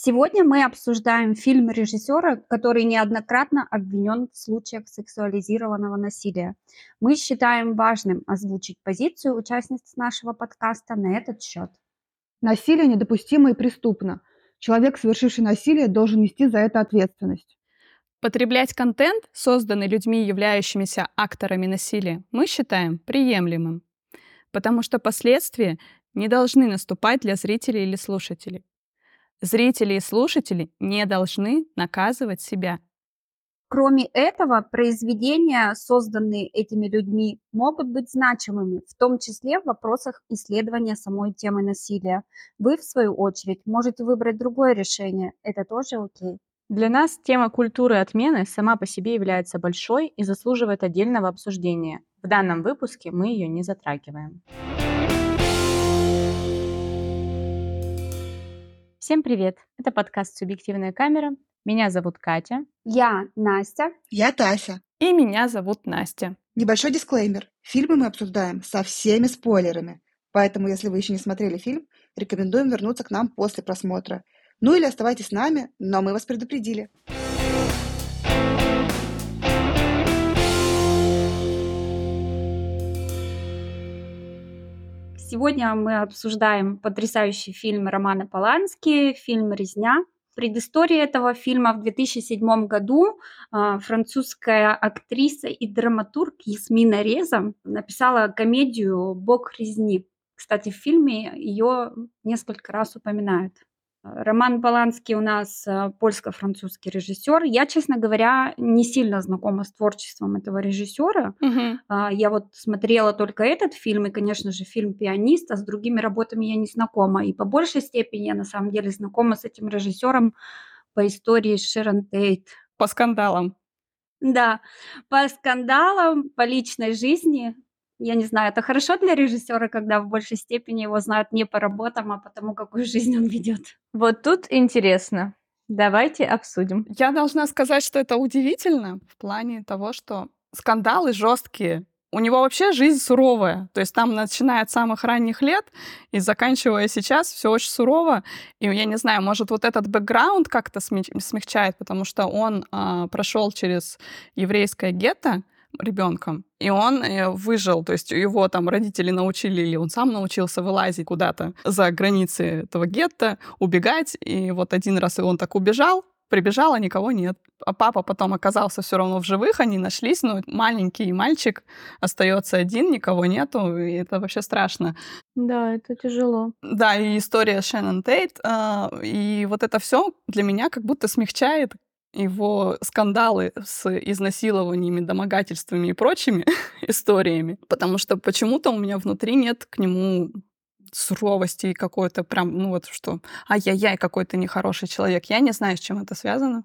Сегодня мы обсуждаем фильм режиссера, который неоднократно обвинен в случаях сексуализированного насилия. Мы считаем важным озвучить позицию участниц нашего подкаста на этот счет. Насилие недопустимо и преступно. Человек, совершивший насилие, должен нести за это ответственность. Потреблять контент, созданный людьми, являющимися акторами насилия, мы считаем приемлемым, потому что последствия не должны наступать для зрителей или слушателей. Зрители и слушатели не должны наказывать себя. Кроме этого, произведения, созданные этими людьми, могут быть значимыми, в том числе в вопросах исследования самой темы насилия. Вы, в свою очередь, можете выбрать другое решение. Это тоже окей. Для нас тема культуры отмены сама по себе является большой и заслуживает отдельного обсуждения. В данном выпуске мы ее не затрагиваем. Всем привет! Это подкаст «Субъективная камера». Меня зовут Катя. Я Настя. Я Тася. И меня зовут Настя. Небольшой дисклеймер. Фильмы мы обсуждаем со всеми спойлерами. Поэтому, если вы еще не смотрели фильм, рекомендуем вернуться к нам после просмотра. Ну или оставайтесь с нами, но мы вас предупредили. Сегодня мы обсуждаем потрясающий фильм Романа Полански, фильм «Резня». Предыстория этого фильма в 2007 году а, французская актриса и драматург Ясмина Реза написала комедию «Бог резни». Кстати, в фильме ее несколько раз упоминают. Роман Поланский у нас э, польско-французский режиссер. Я, честно говоря, не сильно знакома с творчеством этого режиссера. Мгм. А, Я вот смотрела только этот фильм и, конечно же, фильм «Пианист», а с другими работами я не знакома. И по большей степени я на самом деле знакома с этим режиссером по истории Шерон Тейт. По скандалам. Да, по скандалам, по личной жизни. Я не знаю, это хорошо для режиссера, когда в большей степени его знают не по работам, а по тому, какую жизнь он ведет. Вот тут интересно. Давайте обсудим. Я должна сказать, что это удивительно в плане того, что скандалы жесткие. У него вообще жизнь суровая. То есть там, начиная от самых ранних лет и заканчивая сейчас, все очень сурово. И я не знаю, может, вот этот бэкграунд как-то смягчает, потому что он а, прошел через еврейское гетто ребенком, и он э, выжил, то есть его там родители научили, или он сам научился вылазить куда-то за границы этого гетто, убегать, и вот один раз и он так убежал, прибежал, а никого нет. А папа потом оказался все равно в живых, они нашлись, но маленький мальчик остается один, никого нету, и это вообще страшно. Да, это тяжело. Да, и история Шеннон Тейт, а, и вот это все для меня как будто смягчает его скандалы с изнасилованиями, домогательствами и прочими историями, потому что почему-то у меня внутри нет к нему суровости и какой-то прям, ну вот что, ай-яй-яй, какой-то нехороший человек. Я не знаю, с чем это связано,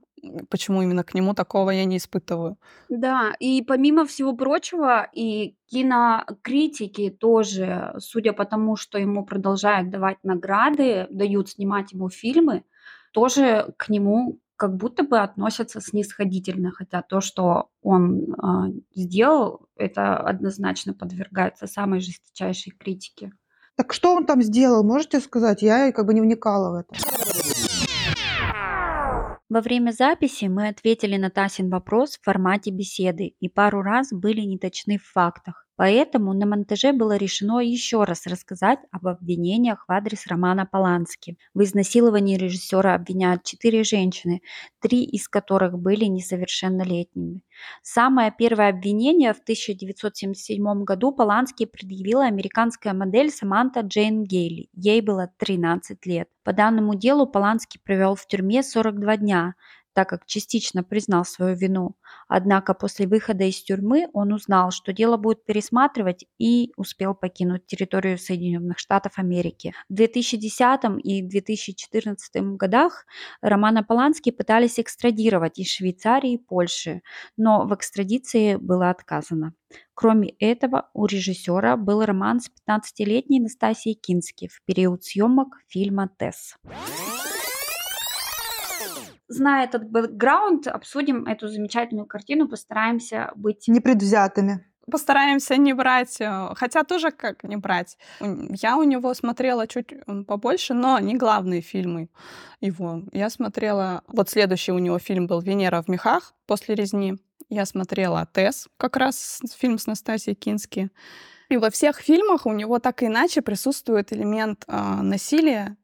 почему именно к нему такого я не испытываю. Да, и помимо всего прочего, и кинокритики тоже, судя по тому, что ему продолжают давать награды, дают снимать ему фильмы, тоже к нему как будто бы относятся снисходительно, хотя то, что он а, сделал, это однозначно подвергается самой жесточайшей критике. Так что он там сделал, можете сказать? Я как бы не вникала в это. Во время записи мы ответили на Тасин вопрос в формате беседы и пару раз были неточны в фактах. Поэтому на монтаже было решено еще раз рассказать об обвинениях в адрес Романа Полански. В изнасиловании режиссера обвиняют четыре женщины, три из которых были несовершеннолетними. Самое первое обвинение в 1977 году Полански предъявила американская модель Саманта Джейн Гейли. Ей было 13 лет. По данному делу Полански провел в тюрьме 42 дня, так как частично признал свою вину. Однако после выхода из тюрьмы он узнал, что дело будет пересматривать и успел покинуть территорию Соединенных Штатов Америки. В 2010 и 2014 годах Романа Полански пытались экстрадировать из Швейцарии и Польши, но в экстрадиции было отказано. Кроме этого, у режиссера был роман с 15-летней Настасией Кински в период съемок фильма «Тесс» зная этот бэкграунд, обсудим эту замечательную картину, постараемся быть Непредвзятыми. постараемся не брать, э, хотя тоже как не брать. Я у него смотрела чуть побольше, но не главные фильмы его. Я смотрела, вот следующий у него фильм был «Венера в мехах» после резни. Я смотрела «Тесс», как раз фильм с Настасьей Кински. И во всех фильмах у него так и иначе присутствует элемент а, насилия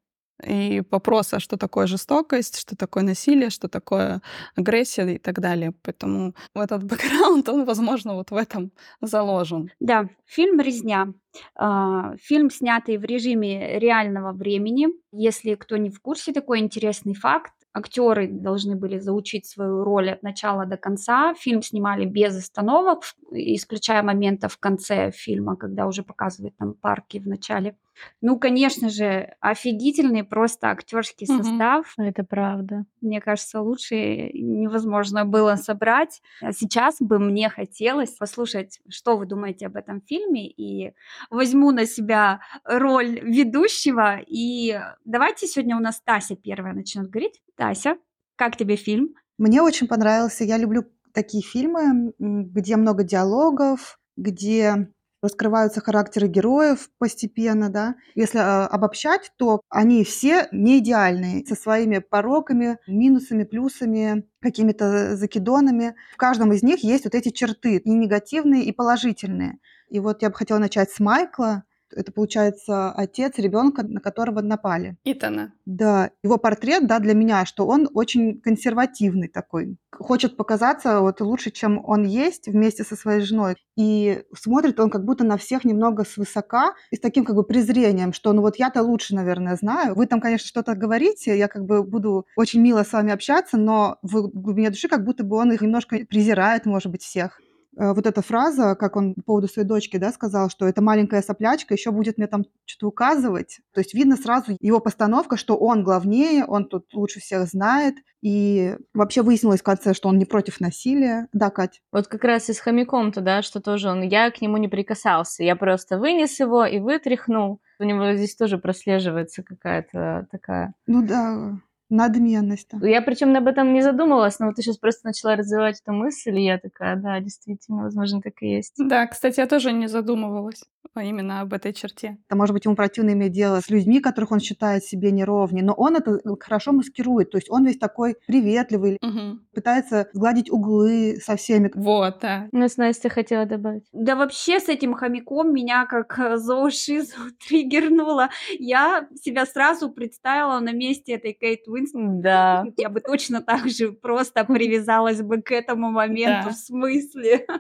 и вопроса, что такое жестокость, что такое насилие, что такое агрессия и так далее. Поэтому этот бэкграунд, он, возможно, вот в этом заложен. Да, фильм «Резня». А, Фильм, снятый в режиме реального времени. Если кто не в курсе, такой интересный факт. Актеры должны были заучить свою роль от начала до конца. Фильм снимали без остановок, исключая момента в конце фильма, когда уже показывают там парки в начале. Ну, конечно же, офигительный просто актерский Мгм. состав. Это правда. Мне кажется, лучше невозможно было собрать. А сейчас бы мне хотелось послушать, что вы думаете об этом фильме, и возьму на себя роль ведущего. И давайте сегодня у нас Тася первая начнет говорить. Тася, как тебе фильм? Мне очень понравился. Я люблю такие фильмы, где много диалогов, где раскрываются характеры героев постепенно, да. Если а, обобщать, то они все не идеальные, со своими пороками, минусами, плюсами, какими-то закидонами. В каждом из них есть вот эти черты, и негативные, и положительные. И вот я бы хотела начать с Майкла. Это, получается, отец ребенка, на которого напали. Итана. Да, его портрет, да, для меня, что он очень консервативный такой. Хочет показаться вот лучше, чем он есть вместе со своей женой. И смотрит он как будто на всех немного свысока и с таким как бы презрением, что ну вот я-то лучше, наверное, знаю. Вы там, конечно, что-то говорите, я как бы буду очень мило с вами общаться, но в глубине души как будто бы он их немножко презирает, может быть, всех. Э, Вот эта фраза, как он по поводу своей дочки, да, сказал, что эта маленькая соплячка еще будет мне там что-то указывать. То есть видно сразу его постановка, что он главнее, он тут лучше всех знает. И вообще выяснилось в конце, что он не против насилия. Да, Кать? Вот как раз и с хомяком-то, да, что тоже он, я к нему не прикасался, я просто вынес его и вытряхнул. У него здесь тоже прослеживается какая-то такая... Ну да, надменность. да. Я причем об этом не задумывалась, но вот ты сейчас просто начала развивать эту мысль, и я такая, да, действительно, возможно, так и есть. Да, кстати, я тоже не задумывалась именно об этой черте. Это, может быть, ему противно иметь дело с людьми, которых он считает себе неровней, но он это хорошо маскирует. То есть он весь такой приветливый, Мгм. пытается сгладить углы со всеми. Вот, да. Ну, с Настей хотела добавить. Да вообще с этим хомяком меня как э, зоошизу триггернуло. Я себя сразу представила на месте этой Кейт Уинслет. Да. Я бы точно так же просто привязалась бы к этому моменту. Да. В смысле?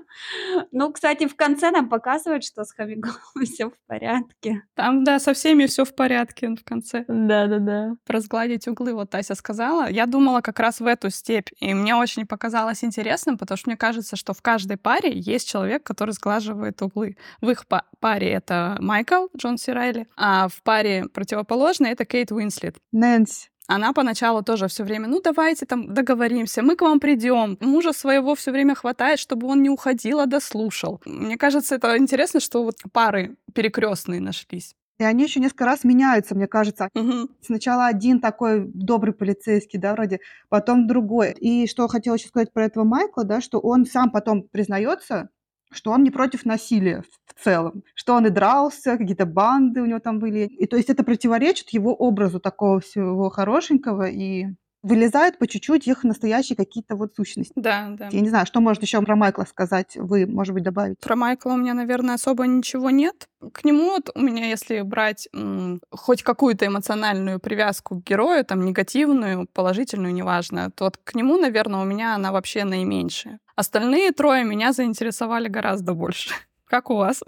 Ну, кстати, в конце нам показывают, что с хомяком все в порядке. Там, да, со всеми все в порядке в конце. Да-да-да. разгладить углы, вот Тася сказала. Я думала как раз в эту степь, и мне очень показалось интересным, потому что мне кажется, что в каждой паре есть человек, который сглаживает углы. В их па- паре это Майкл Джон Си Райли, а в паре противоположной это Кейт Уинслет. Нэнси. Она поначалу тоже все время, ну давайте там договоримся, мы к вам придем. Мужа своего все время хватает, чтобы он не уходил, а дослушал. Мне кажется, это интересно, что вот пары перекрестные нашлись. И они еще несколько раз меняются, мне кажется. Мгм. Сначала один такой добрый полицейский, да, вроде, потом другой. И что хотела еще сказать про этого Майкла, да, что он сам потом признается, что он не против насилия в целом, что он и дрался, какие-то банды у него там были. И то есть это противоречит его образу такого всего хорошенького и вылезают по чуть-чуть их настоящие какие-то вот сущности. Да, да. Я не знаю, что можно еще про Майкла сказать, вы, может быть, добавить. Про Майкла у меня, наверное, особо ничего нет. К нему вот у меня, если брать м, хоть какую-то эмоциональную привязку к герою, там негативную, положительную, неважно, то вот к нему, наверное, у меня она вообще наименьшая. Остальные трое меня заинтересовали гораздо больше. Как у вас?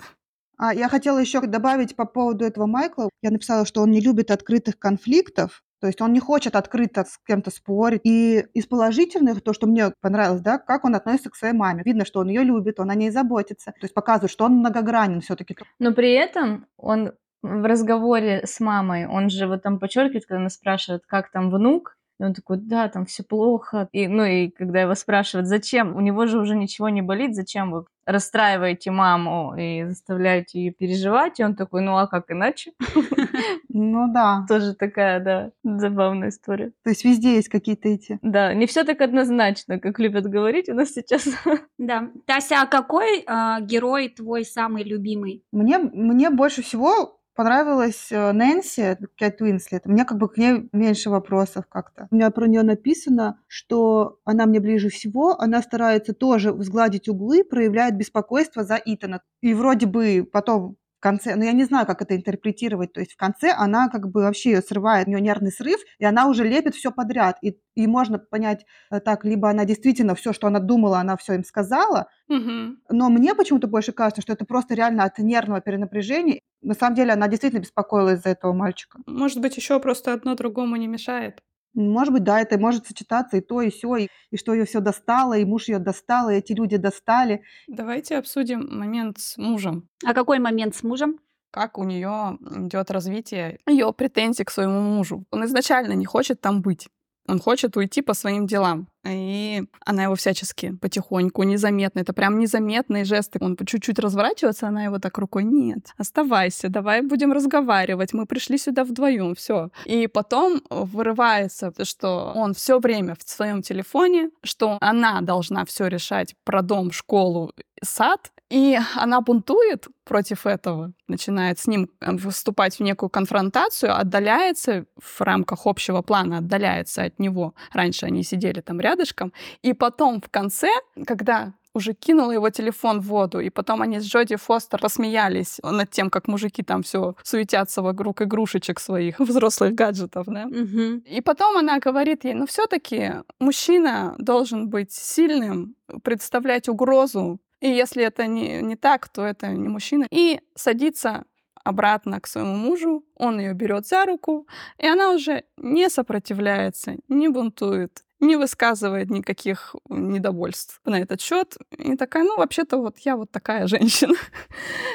А я хотела еще добавить по поводу этого Майкла. Я написала, что он не любит открытых конфликтов, то есть он не хочет открыто с кем-то спорить. И из положительных, то, что мне понравилось, да, как он относится к своей маме. Видно, что он ее любит, он о ней заботится. То есть показывает, что он многогранен все-таки. Но при этом он в разговоре с мамой, он же вот там подчеркивает, когда она спрашивает, как там внук, И он такой, да, там все плохо. И, ну и когда его спрашивают, зачем, у него же уже ничего не болит, зачем вы расстраиваете маму и заставляете ее переживать, и он такой, ну а как иначе? Ну да. Тоже такая, да, забавная история. То есть везде есть какие-то эти... Да, не все так однозначно, как любят говорить у нас сейчас. Да. Тася, а какой а, герой твой самый любимый? Мне, мне больше всего понравилась э, Нэнси, Кэт Уинслет. У меня как бы к ней меньше вопросов как-то. У меня про нее написано, что она мне ближе всего, она старается тоже сгладить углы, проявляет беспокойство за Итана. И вроде бы потом конце, ну я не знаю, как это интерпретировать, то есть в конце она как бы вообще ее срывает, у нее нервный срыв, и она уже лепит все подряд. И, и можно понять э, так, либо она действительно все, что она думала, она все им сказала, Мгм. но мне почему-то больше кажется, что это просто реально от нервного перенапряжения. На самом деле она действительно беспокоилась за этого мальчика. Может быть, еще просто одно другому не мешает. Может быть, да, это может сочетаться и то, и все, и, и что ее все достало, и муж ее достал, и эти люди достали. Давайте обсудим момент с мужем. А какой момент с мужем? Как у нее идет развитие ее претензий к своему мужу. Он изначально не хочет там быть. Он хочет уйти по своим делам. И она его всячески потихоньку, незаметно. Это прям незаметные жесты. Он чуть-чуть разворачивается, она его так рукой, нет, оставайся, давай будем разговаривать. Мы пришли сюда вдвоем, все. И потом вырывается, что он все время в своем телефоне, что она должна все решать про дом, школу, сад, и она бунтует против этого, начинает с ним э, выступать в некую конфронтацию, отдаляется в рамках общего плана, отдаляется от него. Раньше они сидели там рядышком. И потом в конце, когда уже кинула его телефон в воду, и потом они с Джоди Фостер посмеялись над тем, как мужики там все суетятся вокруг игрушечек своих, взрослых гаджетов, да. Мгм. И потом она говорит ей, ну все-таки мужчина должен быть сильным, представлять угрозу, и если это не, не так, то это не мужчина. И садится обратно к своему мужу, он ее берет за руку, и она уже не сопротивляется, не бунтует, не высказывает никаких недовольств на этот счет. И такая, ну, вообще-то вот я вот такая женщина.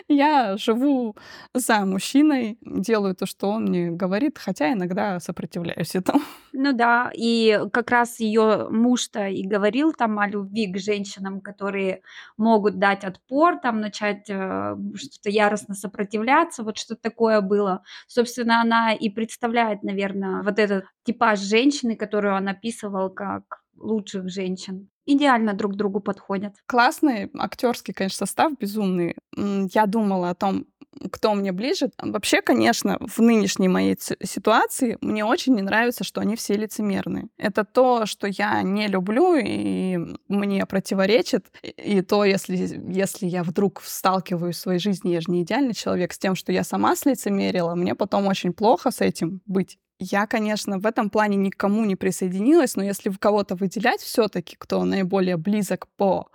Я живу за мужчиной, делаю то, что он мне говорит, хотя иногда сопротивляюсь этому. Ну да, и как раз ее муж-то и говорил там о любви к женщинам, которые могут дать отпор, там начать э, что-то яростно сопротивляться, вот что такое было. Собственно, она и представляет, наверное, вот этот типаж женщины, которую он описывал как лучших женщин. Идеально друг другу подходят. Классный актерский, конечно, состав безумный. Я думала о том, кто мне ближе. Вообще, конечно, в нынешней моей ситуации мне очень не нравится, что они все лицемерные. Это то, что я не люблю и мне противоречит. И то, если, если я вдруг сталкиваюсь в своей жизни, я же не идеальный человек, с тем, что я сама слицемерила, мне потом очень плохо с этим быть. Я, конечно, в этом плане никому не присоединилась, но если в кого-то выделять все-таки, кто наиболее близок по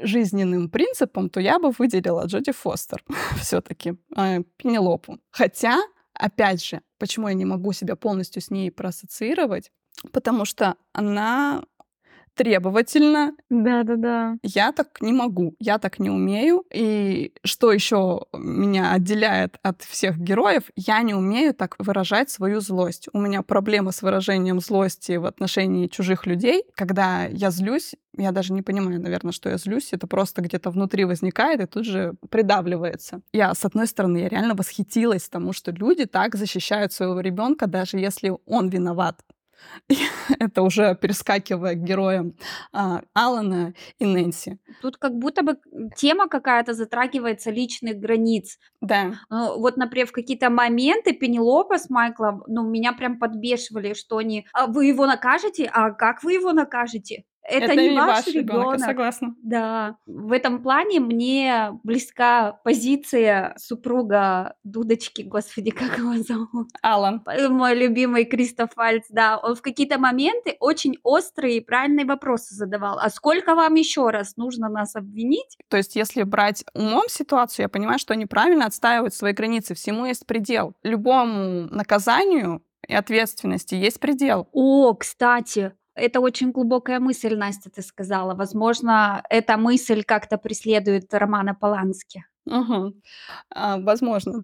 жизненным принципам, то я бы выделила Джоди Фостер все-таки, Пенелопу. Хотя, опять же, почему я не могу себя полностью с ней проассоциировать? Потому что она требовательна, Да-да-да. я так не могу, я так не умею. И что еще меня отделяет от всех героев, я не умею так выражать свою злость. У меня проблема с выражением злости в отношении чужих людей. Когда я злюсь, я даже не понимаю, наверное, что я злюсь. Это просто где-то внутри возникает и тут же придавливается. Я, с одной стороны, я реально восхитилась тому, что люди так защищают своего ребенка, даже если он виноват. Это уже перескакивая к героям а, Алана и Нэнси. Тут как будто бы тема какая-то затрагивается личных границ. Да. Ну, вот, например, в какие-то моменты Пенелопа с Майклом, ну, меня прям подбешивали, что они, а вы его накажете, а как вы его накажете? Это, не ваш ребенок, я ребенок. согласна. Да, в этом плане мне близка позиция супруга Дудочки, господи, как его зовут? Алан. Э, Мой любимый Кристоф Вальц, да, он в какие-то моменты очень острые и правильные вопросы задавал. А сколько вам еще раз нужно нас обвинить? То есть, если брать умом ситуацию, я понимаю, что они правильно отстаивают свои границы. Всему есть предел. Любому наказанию и ответственности есть предел. О, кстати, это очень глубокая мысль, Настя, ты сказала. Возможно, эта мысль как-то преследует Романа Полански. Мгм. А, возможно.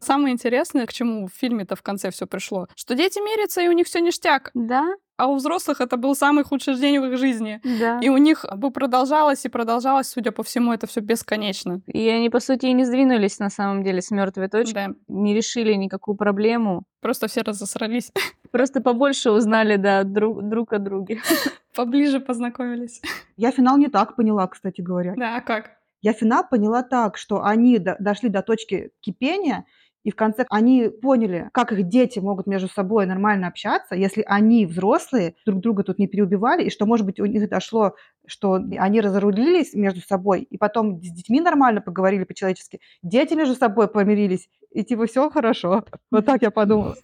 Самое интересное, к чему в фильме-то в конце все пришло, что дети мирятся, и у них все ништяк. Да, А у взрослых это был самый худший день в их жизни. да. И у них бы продолжалось и продолжалось, судя по всему, это все бесконечно. И они, по сути, и не сдвинулись на самом деле с мертвой точки, Да. не решили никакую проблему. Просто все разосрались. Просто побольше узнали, да, друг, друг о друге. Поближе познакомились. Я финал не так поняла, кстати говоря. Да, а как? Я финал поняла так, что они до- дошли до точки кипения, и в конце они поняли, как их дети могут между собой нормально общаться, если они, взрослые, друг друга тут не переубивали, и что, может быть, у них дошло, что они разрулились между собой, и потом с детьми нормально поговорили по-человечески, дети между собой помирились, и типа все хорошо. Вот так я подумала.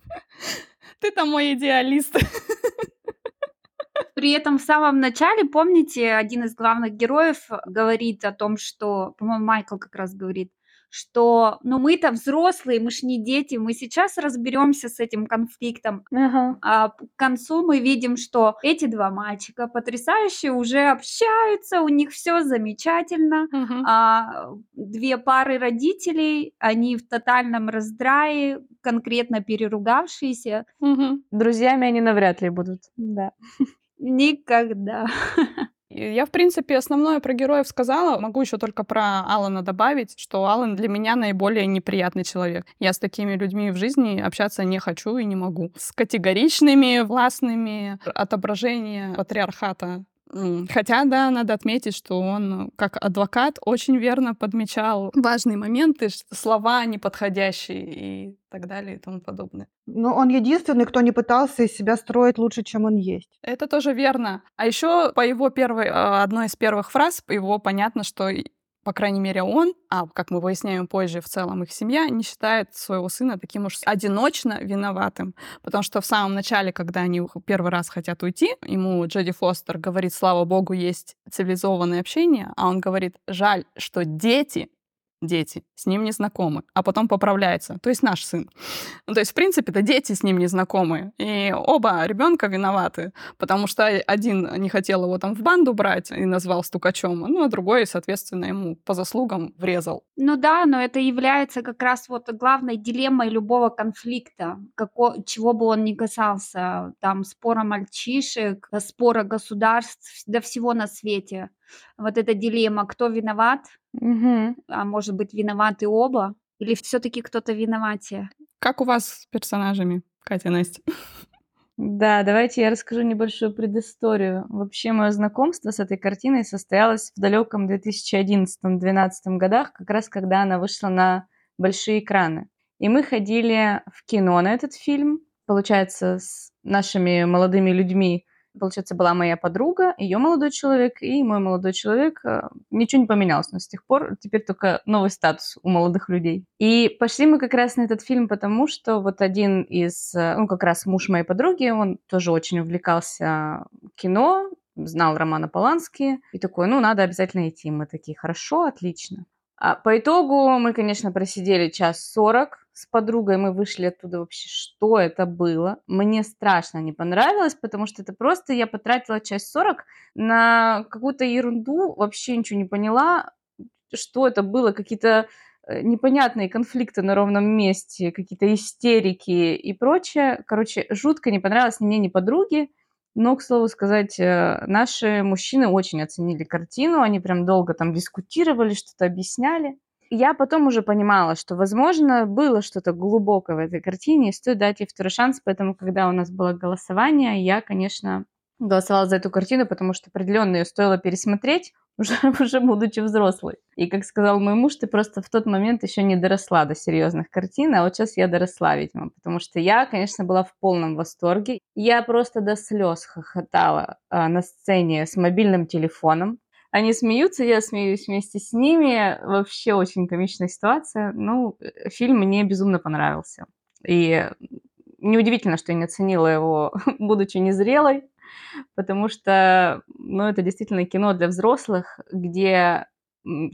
Ты там мой идеалист. При этом в самом начале, помните, один из главных героев говорит о том, что, по-моему, Майкл как раз говорит, что, ну, мы-то взрослые, мы ж не дети, мы сейчас разберемся с этим конфликтом. Ага. А к концу мы видим, что эти два мальчика потрясающе уже общаются, у них все замечательно. Мгм. А, две пары родителей, они в тотальном раздрае, конкретно переругавшиеся. Мгм. Друзьями они навряд ли будут. Да. Никогда. Я, в принципе, основное про героев сказала. Могу еще только про Алана добавить, что Алан для меня наиболее неприятный человек. Я с такими людьми в жизни общаться не хочу и не могу. С категоричными, властными, отображение патриархата. Хотя, да, надо отметить, что он, как адвокат, очень верно подмечал важные моменты, слова неподходящие и так далее и тому подобное. Но он единственный, кто не пытался из себя строить лучше, чем он есть. Это тоже верно. А еще по его первой, а, одной из первых фраз, его понятно, что, по крайней мере, он, а как мы выясняем позже, в целом их семья, не считает своего сына таким уж одиночно виноватым. Потому что в самом начале, когда они первый раз хотят уйти, ему Джоди Фостер говорит, слава богу, есть цивилизованное общение, а он говорит, жаль, что дети дети с ним не знакомы, а потом поправляется, то есть наш сын. Ну, то есть, в принципе, это дети с ним не знакомы. И оба ребенка виноваты, потому что один не хотел его там в банду брать и назвал стукачом, ну, а другой, соответственно, ему по заслугам врезал. Ну да, но это является как раз вот главной дилеммой любого конфликта, како- чего бы он ни касался, там спора мальчишек, э, спора государств, до всего на свете. Вот эта дилемма, кто виноват, Мгм. а может быть виноваты оба, или все-таки кто-то виноватее. Как у вас с персонажами, Катя, Настя? Да, давайте я расскажу небольшую предысторию. Вообще, мое знакомство с этой картиной состоялось в далеком 2011-2012 годах, как раз когда она вышла на большие экраны. И мы ходили в кино на этот фильм, получается, с нашими молодыми людьми. Получается, была моя подруга, ее молодой человек и мой молодой человек. Э, Ничего не поменялось, но с тех пор теперь только новый статус у молодых людей. И пошли мы как раз на этот фильм, потому что вот один из, э, ну, как раз муж моей подруги, он тоже очень увлекался кино, знал Романа Полански, и такой, ну, надо обязательно идти. Мы такие, хорошо, отлично. А по итогу мы, конечно, просидели час сорок с подругой, мы вышли оттуда вообще, что это было. Мне страшно не понравилось, потому что это просто я потратила час сорок на какую-то ерунду, вообще ничего не поняла, что это было, какие-то э, непонятные конфликты на ровном месте, какие-то истерики и прочее. Короче, жутко не понравилось ни мне, ни подруге. Но, к слову сказать, э, наши мужчины очень оценили картину, они прям долго там дискутировали, что-то объясняли. Я потом уже понимала, что, возможно, было что-то глубокое в этой картине, и стоит дать ей второй шанс, поэтому, когда у нас было голосование, я, конечно, голосовала за эту картину, потому что определенно ее стоило пересмотреть, уже, уже будучи взрослой. И, как сказал мой муж, ты просто в тот момент еще не доросла до серьезных картин, а вот сейчас я доросла, видимо, потому что я, конечно, была в полном восторге. Я просто до слез хохотала а, на сцене с мобильным телефоном. Они смеются, я смеюсь вместе с ними. Вообще очень комичная ситуация. Ну, э, фильм мне безумно понравился. И неудивительно, что я не оценила его, будучи незрелой, потому что, ну, это действительно кино для взрослых, где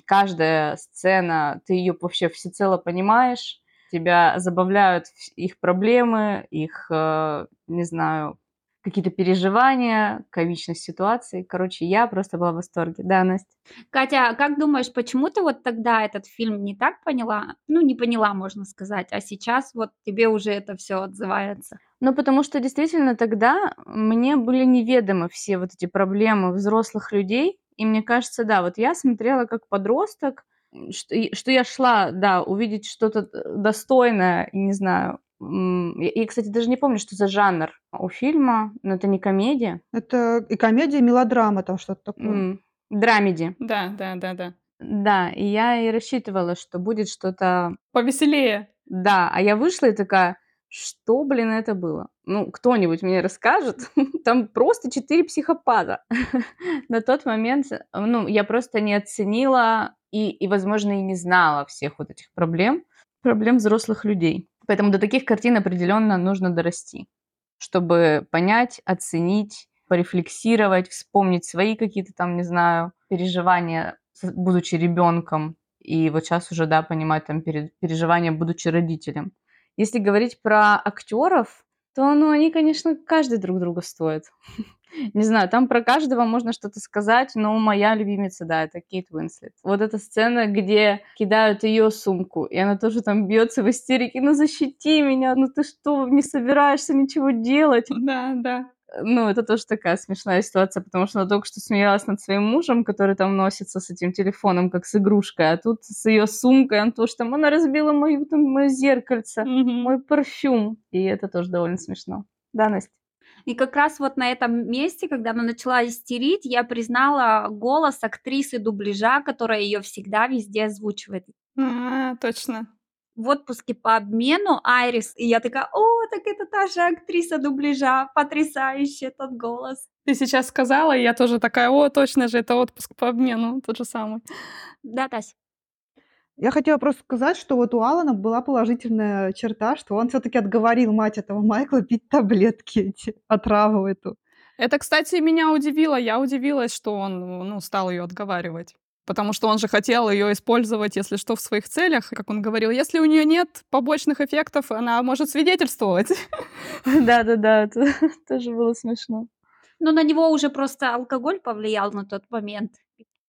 каждая сцена, ты ее вообще всецело понимаешь, тебя забавляют их проблемы, их, э, не знаю, какие-то переживания, комичность ситуации. Короче, я просто была в восторге. Да, Настя? Катя, а как думаешь, почему ты вот тогда этот фильм не так поняла? Ну, не поняла, можно сказать, а сейчас вот тебе уже это все отзывается. Ну, потому что действительно тогда мне были неведомы все вот эти проблемы взрослых людей. И мне кажется, да, вот я смотрела как подросток, что, что я шла, да, увидеть что-то достойное, не знаю, я, кстати, даже не помню, что за жанр у фильма, но это не комедия. Это и комедия, и мелодрама, там что-то такое. Драмеди. Да, да, да, да. Да, и я и рассчитывала, что будет что-то... Повеселее. Да, а я вышла и такая, что, блин, это было? Ну, кто-нибудь мне расскажет? Там просто четыре психопата. На тот момент, ну, я просто не оценила и, и, возможно, и не знала всех вот этих проблем, проблем взрослых людей. Поэтому до таких картин определенно нужно дорасти, чтобы понять, оценить, порефлексировать, вспомнить свои какие-то там, не знаю, переживания, будучи ребенком, и вот сейчас уже, да, понимать там переживания, будучи родителем. Если говорить про актеров, то, ну, они, конечно, каждый друг друга стоят. Не знаю, там про каждого можно что-то сказать, но моя любимица, да, это Кейт Уинслет. Вот эта сцена, где кидают ее сумку, и она тоже там бьется в истерике, ну защити меня, ну ты что, не собираешься ничего делать? Да, да. Ну, это тоже такая смешная ситуация, потому что она только что смеялась над своим мужем, который там носится с этим телефоном, как с игрушкой, а тут с ее сумкой, он тоже там, она разбила мою, там, мое зеркальце, mm-hmm. мой парфюм. И это тоже довольно смешно. Да, Настя? И как раз вот на этом месте, когда она начала истерить, я признала голос актрисы дубляжа, которая ее всегда везде озвучивает. А, точно. В отпуске по обмену Айрис, и я такая, о, так это та же актриса дубляжа, потрясающий этот голос. Ты сейчас сказала, и я тоже такая, о, точно же, это отпуск по обмену, тот же самый. Да, Тась. Я хотела просто сказать, что вот у Алана была положительная черта, что он все-таки отговорил мать этого Майкла пить таблетки эти, отраву эту. Это, кстати, меня удивило. Я удивилась, что он ну, стал ее отговаривать. Потому что он же хотел ее использовать, если что, в своих целях. Как он говорил, если у нее нет побочных эффектов, она может свидетельствовать. Да-да-да, это тоже было смешно. Но на него уже просто алкоголь повлиял на тот момент.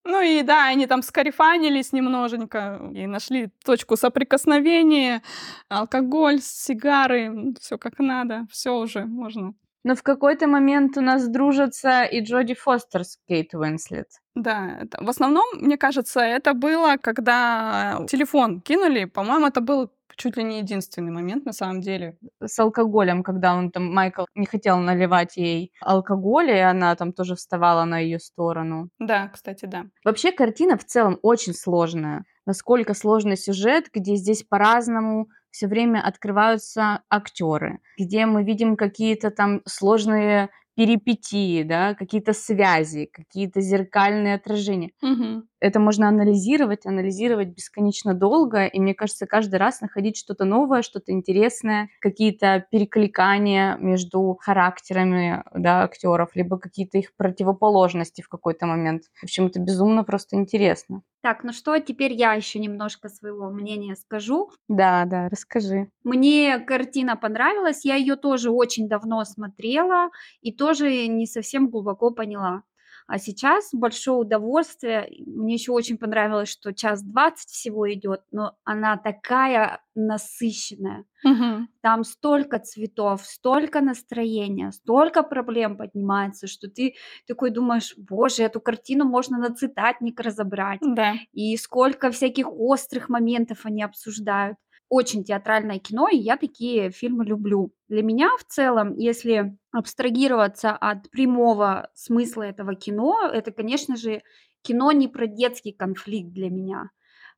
Ну и да, они там скарифанились немножечко и нашли точку соприкосновения, алкоголь, сигары, все как надо, все уже можно. Но в какой-то момент у нас дружатся и Джоди Фостер с Кейт Уинслет. Да, это, в основном, мне кажется, это было, когда телефон кинули. По-моему, это был чуть ли не единственный момент на самом деле. С алкоголем, когда он там, Майкл не хотел наливать ей алкоголь, и она там тоже вставала на ее сторону. Да, кстати, да. Вообще картина в целом очень сложная. Насколько сложный сюжет, где здесь по-разному все время открываются актеры, где мы видим какие-то там сложные перипетии, да, какие-то связи, какие-то зеркальные отражения. Угу. Это можно анализировать, анализировать бесконечно долго, и мне кажется, каждый раз находить что-то новое, что-то интересное, какие-то перекликания между характерами да, актеров, либо какие-то их противоположности в какой-то момент. В общем, это безумно просто интересно. Так, ну что, теперь я еще немножко своего мнения скажу. Да, да, расскажи. Мне картина понравилась, я ее тоже очень давно смотрела и тоже не совсем глубоко поняла. А сейчас большое удовольствие. Мне еще очень понравилось, что час двадцать всего идет, но она такая насыщенная. Угу. Там столько цветов, столько настроения, столько проблем поднимается, что ты такой думаешь, боже, эту картину можно на цитатник разобрать. Да. И сколько всяких острых моментов они обсуждают очень театральное кино, и я такие фильмы люблю. Для меня в целом, если абстрагироваться от прямого смысла этого кино, это, конечно же, кино не про детский конфликт для меня.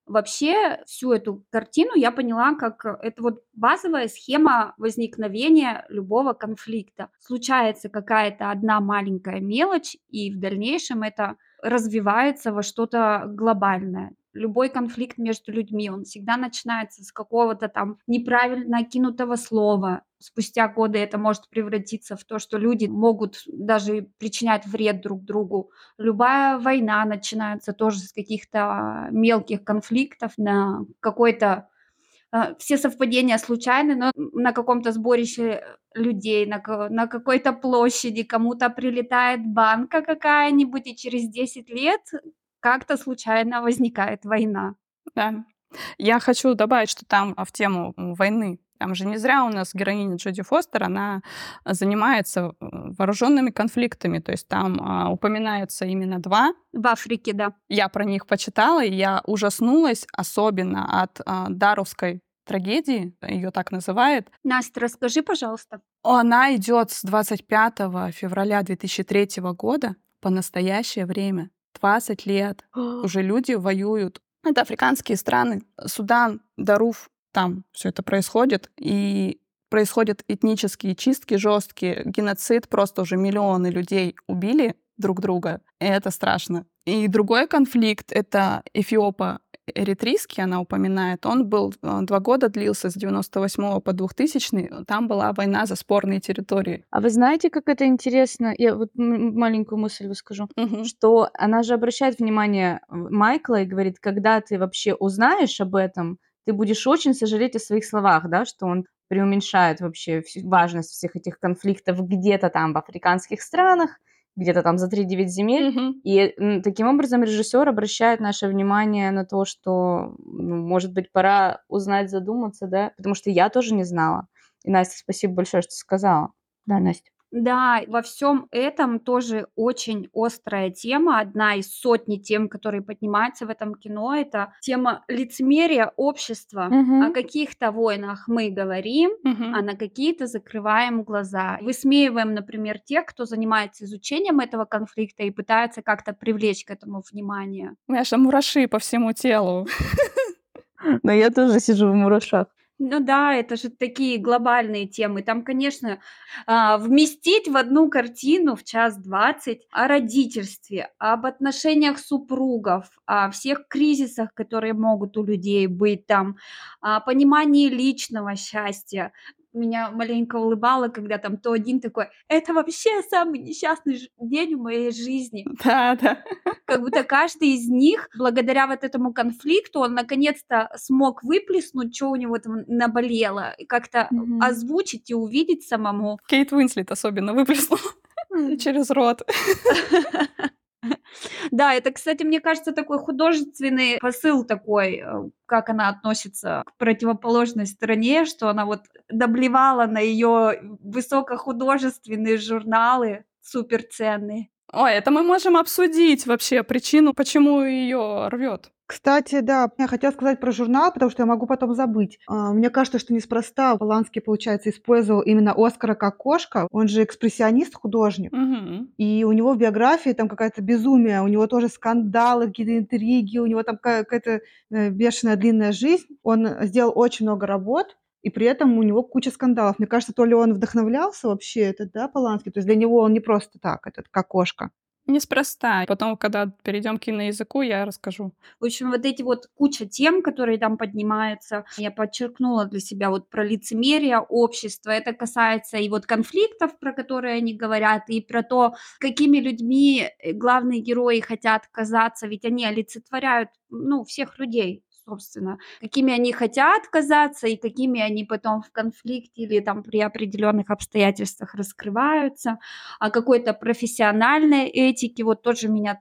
Вообще всю эту картину я поняла как это вот базовая схема возникновения любого конфликта. Случается какая-то одна маленькая мелочь, и в дальнейшем это развивается во что-то глобальное любой конфликт между людьми, он всегда начинается с какого-то там неправильно кинутого слова. Спустя годы это может превратиться в то, что люди могут даже причинять вред друг другу. Любая война начинается тоже с каких-то мелких конфликтов на какой-то а, все совпадения случайны, но на каком-то сборище людей, на, на какой-то площади кому-то прилетает банка какая-нибудь, и через 10 лет как-то случайно возникает война. Да. Я хочу добавить, что там а, в тему войны. Там же не зря у нас героиня Джоди Фостер, она занимается э, вооруженными конфликтами. То есть там а, упоминаются именно два. В Африке, да. Я про них почитала, и я ужаснулась особенно от а, Даровской трагедии, ее так называют. Настя, расскажи, пожалуйста. Она идет с 25 февраля 2003 года по настоящее время. 20 лет. Уже люди воюют. Это африканские страны. Судан, Даруф, там все это происходит. И происходят этнические чистки жесткие, геноцид, просто уже миллионы людей убили друг друга. И это страшно. И другой конфликт — это Эфиопа эритрийский, она упоминает, он был э, два года длился с 98 по 2000 там была война за спорные территории. А вы знаете, как это интересно? Я вот маленькую мысль выскажу. Мгм. Что она же обращает внимание Майкла и говорит, когда ты вообще узнаешь об этом, ты будешь очень сожалеть о своих словах, да, что он преуменьшает вообще важность всех этих конфликтов где-то там в африканских странах, где-то там за 3-9 земель. Мгм. И таким образом режиссер обращает наше внимание на то, что, ну, может быть, пора узнать, задуматься, да, потому что я тоже не знала. И, Настя, спасибо большое, что сказала. Да, Настя. Да, во всем этом тоже очень острая тема. Одна из сотни тем, которые поднимаются в этом кино, это тема лицемерия общества. Мгм. О каких-то войнах мы говорим, Мгм. а на какие-то закрываем глаза. Высмеиваем, например, тех, кто занимается изучением этого конфликта и пытается как-то привлечь к этому внимание. У меня же мураши по всему телу. Но я тоже сижу в мурашах. Ну да, это же такие глобальные темы. Там, конечно, а, вместить в одну картину в час двадцать о родительстве, об отношениях супругов, о всех кризисах, которые могут у людей быть там, о понимании личного счастья. Меня маленько улыбало, когда там то один такой: "Это вообще самый несчастный день в моей жизни". Да, да. Как будто каждый из них, благодаря вот этому конфликту, он наконец-то смог выплеснуть, что у него там наболело, и как-то Мгм. озвучить и увидеть самому. Кейт Уинслет особенно выплеснула через рот. Да, это, кстати, мне кажется, такой художественный посыл такой, э, как она относится к противоположной стороне, что она вот доблевала на ее высокохудожественные журналы суперценные. Ой, это мы можем обсудить вообще причину, почему ее рвет. Кстати, да, я хотела сказать про журнал, потому что я могу потом забыть. А, Мне кажется, что неспроста Поланский, получается, использовал именно Оскара как кошка. Он же экспрессионист, художник. Мгм. И у него в биографии там какая-то безумие, у него тоже скандалы, какие-то интриги, у него там ка- какая-то э, бешеная длинная жизнь. Он сделал очень много работ, и при этом у него куча скандалов. Мне кажется, то ли он вдохновлялся вообще, этот, да, Поланский, то есть для него он не просто так, этот, как кошка. Неспроста. Потом, когда перейдем к киноязыку, я расскажу. В общем, вот эти вот куча тем, которые там поднимаются, я подчеркнула для себя вот про лицемерие общества. Это касается и вот конфликтов, про которые они говорят, и про то, какими людьми э, главные герои хотят казаться, ведь они олицетворяют, ну, всех людей собственно, какими они хотят казаться и какими они потом в конфликте или там при определенных обстоятельствах раскрываются, о какой-то профессиональной этике. Вот тоже меня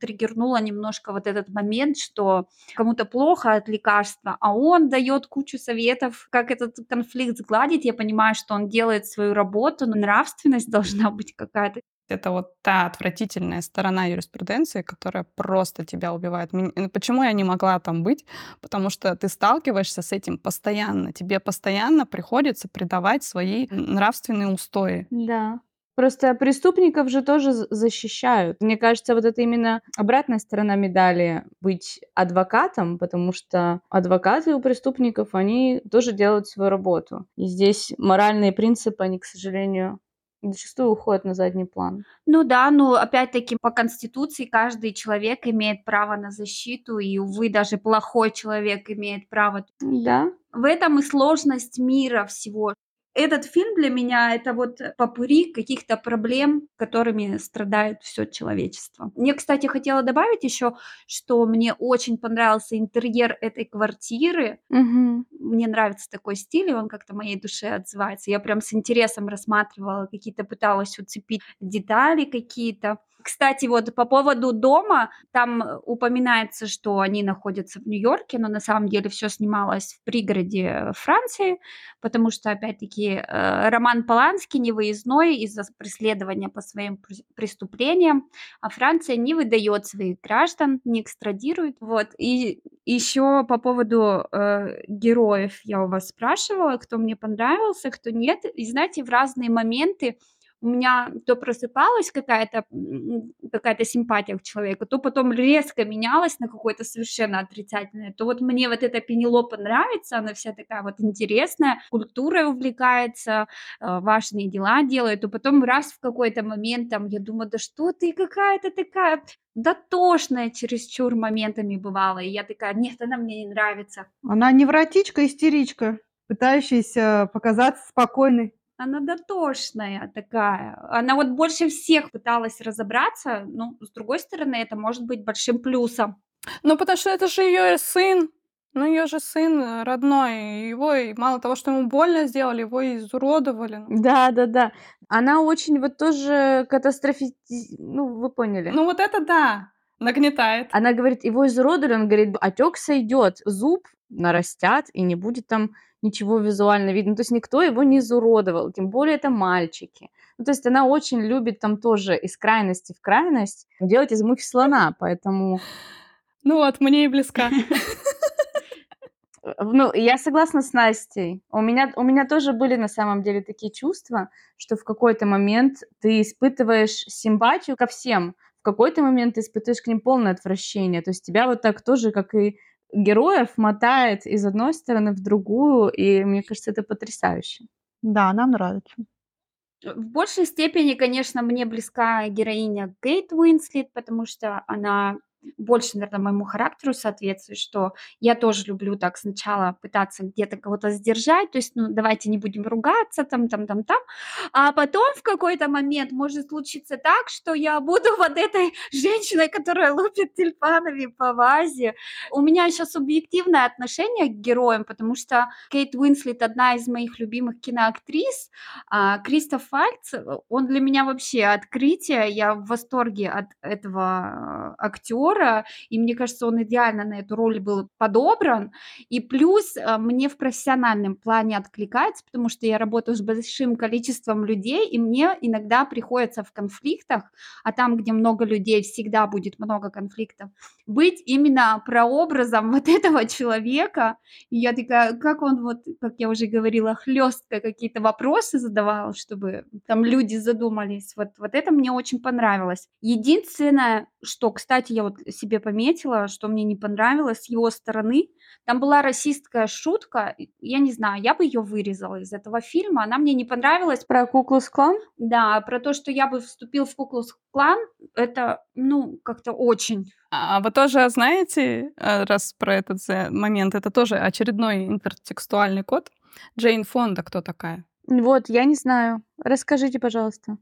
триггернуло немножко вот этот момент, что кому-то плохо от лекарства, а он дает кучу советов, как этот конфликт сгладить. Я понимаю, что он делает свою работу, но нравственность должна быть какая-то. Это вот та отвратительная сторона юриспруденции, которая просто тебя убивает. Ну, Почему я не могла там быть? Потому что ты сталкиваешься с этим постоянно. Тебе постоянно приходится придавать свои нравственные устои. Да. Просто преступников же тоже защищают. Мне кажется, вот это именно обратная сторона медали быть адвокатом, потому что адвокаты у преступников, они тоже делают свою работу. И здесь моральные принципы, они, к сожалению, зачастую уходят на задний план. Ну да, но опять-таки по Конституции каждый человек имеет право на защиту, и, увы, даже плохой человек имеет право. Да, В этом и сложность мира всего. Этот фильм для меня это вот попури каких-то проблем, которыми страдает все человечество. Мне, кстати, хотела добавить еще, что мне очень понравился интерьер этой квартиры. Мгм. Мне нравится такой стиль, и он как-то моей душе отзывается. Я прям с интересом рассматривала, какие-то пыталась уцепить детали какие-то. Кстати, вот по поводу дома, там э, упоминается, что они находятся в Нью-Йорке, но на самом деле все снималось в пригороде э, Франции, потому что, опять-таки, э, Роман Поланский невыездной из-за преследования по своим прес- преступлениям, а Франция не выдает своих граждан, не экстрадирует. Вот. И еще по поводу э, героев я у вас спрашивала, кто мне понравился, кто нет. И знаете, в разные моменты у меня то просыпалась какая-то какая-то симпатия к человеку, то потом резко менялась на какое-то совершенно отрицательное. То вот мне вот эта Пенелопа нравится, она вся такая вот интересная, культурой увлекается, э, важные дела делает, то потом раз в какой-то момент там я думаю, да что ты какая-то такая дотошная чересчур моментами бывала, и я такая, нет, она мне не нравится. Она невротичка, истеричка, пытающаяся показаться спокойной. Она дотошная такая. Она вот больше всех пыталась разобраться. Ну, с другой стороны, это может быть большим плюсом. Ну, потому что это же ее сын. Ну, ее же сын э, родной. Его и мало того, что ему больно сделали, его и изуродовали. Ну, Да-да-да. Она очень вот тоже катастрофи... Ну, вы поняли. Ну, вот это да, нагнетает. Она говорит, его изуродовали, он говорит, отек сойдет, зуб нарастят, и не будет там ничего визуально видно. То есть никто его не изуродовал, тем более это мальчики. Ну, то есть она очень любит там тоже из крайности в крайность делать из мухи слона, поэтому... Ну вот, мне и близка. Ну, я согласна с Настей. У меня, у меня тоже были на самом деле такие чувства, что в какой-то момент ты испытываешь симпатию ко всем, в какой-то момент ты испытываешь к ним полное отвращение. То есть тебя вот так тоже, как и героев, мотает из одной стороны в другую, и мне кажется, это потрясающе. Да, нам нравится. В большей степени, конечно, мне близка героиня Кейт Уинслет, потому что она больше, наверное, моему характеру соответствует, что я тоже люблю так сначала пытаться где-то кого-то сдержать, то есть, ну, давайте не будем ругаться, там, там, там, там, а потом в какой-то момент может случиться так, что я буду вот этой женщиной, которая лупит тюльпанами по вазе. У меня еще субъективное отношение к героям, потому что Кейт Уинслет одна из моих любимых киноактрис, а Кристоф Вальц, э, он для меня вообще открытие, я в восторге от этого э, актера, и мне кажется, он идеально на эту роль был подобран. И плюс э, мне в профессиональном плане откликается, потому что я работаю с большим количеством людей, и мне иногда приходится в конфликтах, а там, где много людей, всегда будет много конфликтов, быть именно прообразом вот этого человека. И я такая, как он вот, как я уже говорила, хлестко какие-то вопросы задавал, чтобы там люди задумались. Вот, вот это мне очень понравилось. Единственное, что, кстати, я вот себе пометила, что мне не понравилось с его стороны, там была расистская шутка, я не знаю, я бы ее вырезала из этого фильма, она мне не понравилась. Про куклу клан Да, про то, что я бы вступил в Куклус-клан, это, ну, как-то очень. А вы тоже знаете, э, раз про этот момент, это тоже очередной интертекстуальный код. Джейн Фонда кто такая? Вот, я не знаю. Расскажите, пожалуйста.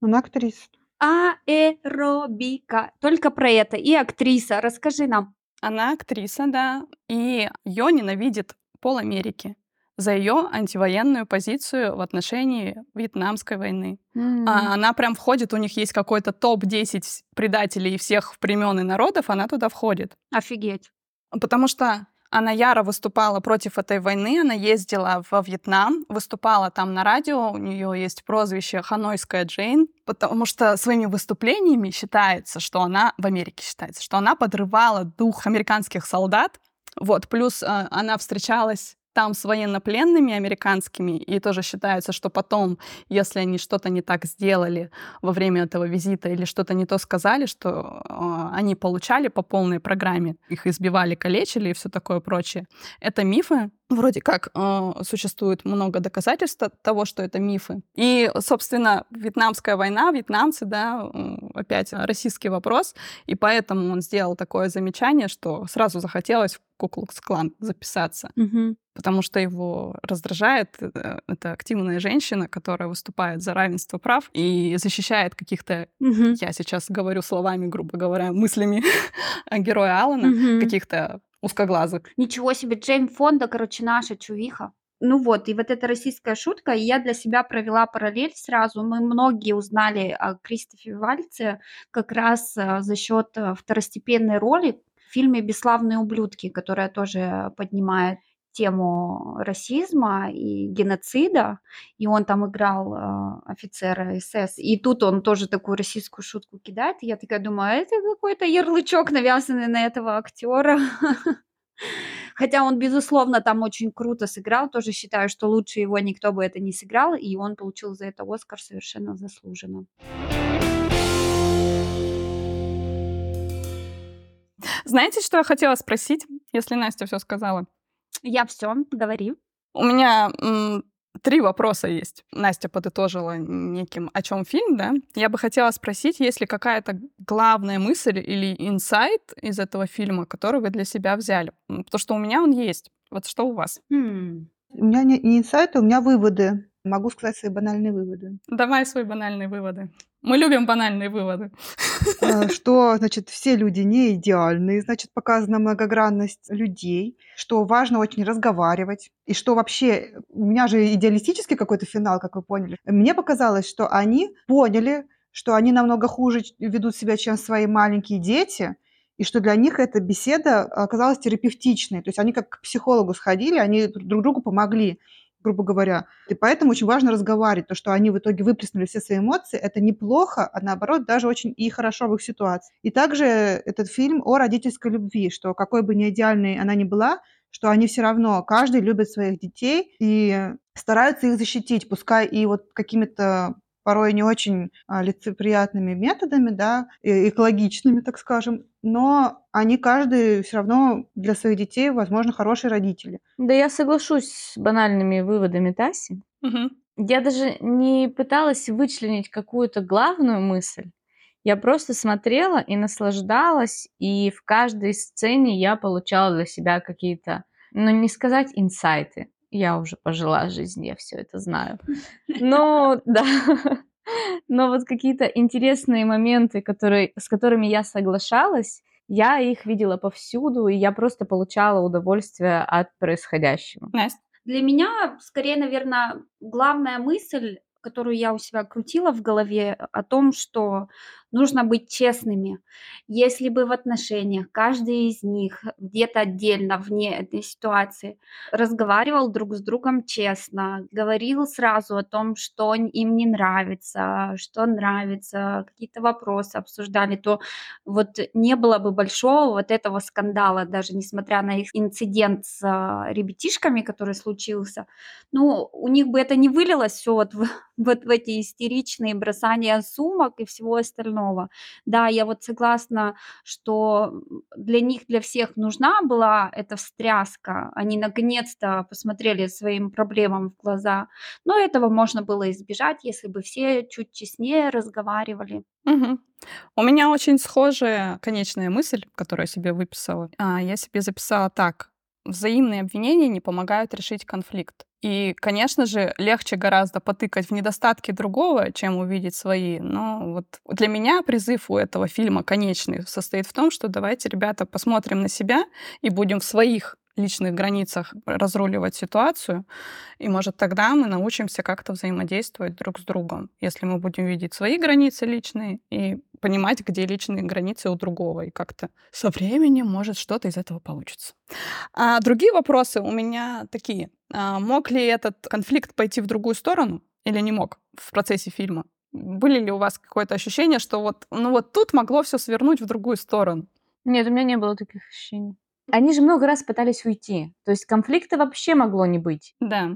Она актриса. Аэробика. Только про это. И актриса. Расскажи нам. Она актриса, да, и ее ненавидит пол Америки за ее антивоенную позицию в отношении Вьетнамской войны. М. А она прям входит, у них есть какой-то топ-10 предателей всех времен и народов, она туда входит. Офигеть. Потому что она яро выступала против этой войны, она ездила во Вьетнам, выступала там на радио, у нее есть прозвище «Ханойская Джейн», потому что своими выступлениями считается, что она, в Америке считается, что она подрывала дух американских солдат, вот, плюс э, она встречалась там с военнопленными американскими, и тоже считается, что потом, если они что-то не так сделали во время этого визита или что-то не то сказали, что э, они получали по полной программе, их избивали, калечили и все такое прочее. Это мифы. Вроде как э, существует много доказательств того, что это мифы. И, собственно, вьетнамская война, вьетнамцы, да, опять российский вопрос, и поэтому он сделал такое замечание, что сразу захотелось в Куклукс-клан записаться. Мгм. Потому что его раздражает э, эта активная женщина, которая выступает за равенство прав и защищает каких-то, Мгм. я сейчас говорю словами, грубо говоря, мыслями героя Алана, Мгм. каких-то узкоглазых. Ничего себе, Джейн Фонда, короче, наша чувиха. Ну вот, и вот эта российская шутка, и я для себя провела параллель сразу. Мы многие узнали о Кристофе Вальце как раз э, за счет э, второстепенной роли в фильме «Бесславные ублюдки», которая тоже поднимает тему расизма и геноцида, и он там играл э, офицера СС, и тут он тоже такую российскую шутку кидает, и я такая думаю, а это какой-то ярлычок, навязанный на этого актера. Хотя он, безусловно, там очень круто сыграл. Тоже считаю, что лучше его никто бы это не сыграл, и он получил за это Оскар совершенно заслуженно. Знаете, что я хотела спросить, если Настя все сказала? Я все, говори. У меня м, три вопроса есть. Настя подытожила неким, о чем фильм, да? Я бы хотела спросить, есть ли какая-то главная мысль или инсайт из этого фильма, который вы для себя взяли? Потому что у меня он есть. Вот что у вас? Хм. У меня не, не инсайты, у меня выводы. Могу сказать свои банальные выводы. Давай свои банальные выводы. Мы любим банальные выводы. Э, Что, значит, все люди не идеальные, значит, показана многогранность людей, что важно очень разговаривать, и что вообще, у меня же идеалистический какой-то финал, как вы поняли. Мне показалось, что они поняли, что они намного хуже ведут себя, чем свои маленькие дети, и что для них эта беседа оказалась терапевтичной. То есть они как к психологу сходили, они друг другу помогли грубо говоря. И поэтому очень важно разговаривать. То, что они в итоге выплеснули все свои эмоции, это неплохо, а наоборот даже очень и хорошо в их ситуации. И также этот фильм о родительской любви, что какой бы ни идеальной она ни была, что они все равно, каждый любит своих детей и стараются их защитить, пускай и вот какими-то порой не очень а, лицеприятными методами, да, экологичными, так скажем, но они каждый все равно для своих детей, возможно, хорошие родители. Да я соглашусь с банальными выводами Таси. Мгм. Я даже не пыталась вычленить какую-то главную мысль. Я просто смотрела и наслаждалась, и в каждой сцене я получала для себя какие-то, ну не сказать инсайты. Я уже пожила жизнь, я все это знаю. Но да, но вот какие-то интересные моменты, которые, с которыми я соглашалась, я их видела повсюду, и я просто получала удовольствие от происходящего. Настя? Для меня, скорее, наверное, главная мысль, которую я у себя крутила в голове, о том, что нужно быть честными. Если бы в отношениях каждый из них где-то отдельно, вне этой ситуации, разговаривал друг с другом честно, говорил сразу о том, что им не нравится, что нравится, какие-то вопросы обсуждали, то вот не было бы большого вот этого скандала, даже несмотря на их инцидент с а, ребятишками, который случился. Ну, у них бы это не вылилось все вот в, вот в эти истеричные бросания сумок и всего остального. Да, я вот согласна, что для них, для всех нужна была эта встряска. Они наконец-то посмотрели своим проблемам в глаза. Но этого можно было избежать, если бы все чуть честнее разговаривали. Мгм. У меня очень схожая конечная мысль, которую я себе выписала. А, я себе записала так. Взаимные обвинения не помогают решить конфликт. И, конечно же, легче гораздо потыкать в недостатки другого, чем увидеть свои. Но вот для меня призыв у этого фильма конечный состоит в том, что давайте, ребята, посмотрим на себя и будем в своих личных границах разруливать ситуацию, и, может, тогда мы научимся как-то взаимодействовать друг с другом, если мы будем видеть свои границы личные и понимать, где личные границы у другого, и как-то со временем, может, что-то из этого получится. А другие вопросы у меня такие. А мог ли этот конфликт пойти в другую сторону или не мог в процессе фильма? Были ли у вас какое-то ощущение, что вот, ну вот тут могло все свернуть в другую сторону? Нет, у меня не было таких ощущений. Они же много раз пытались уйти. То есть конфликта вообще могло не быть. Да.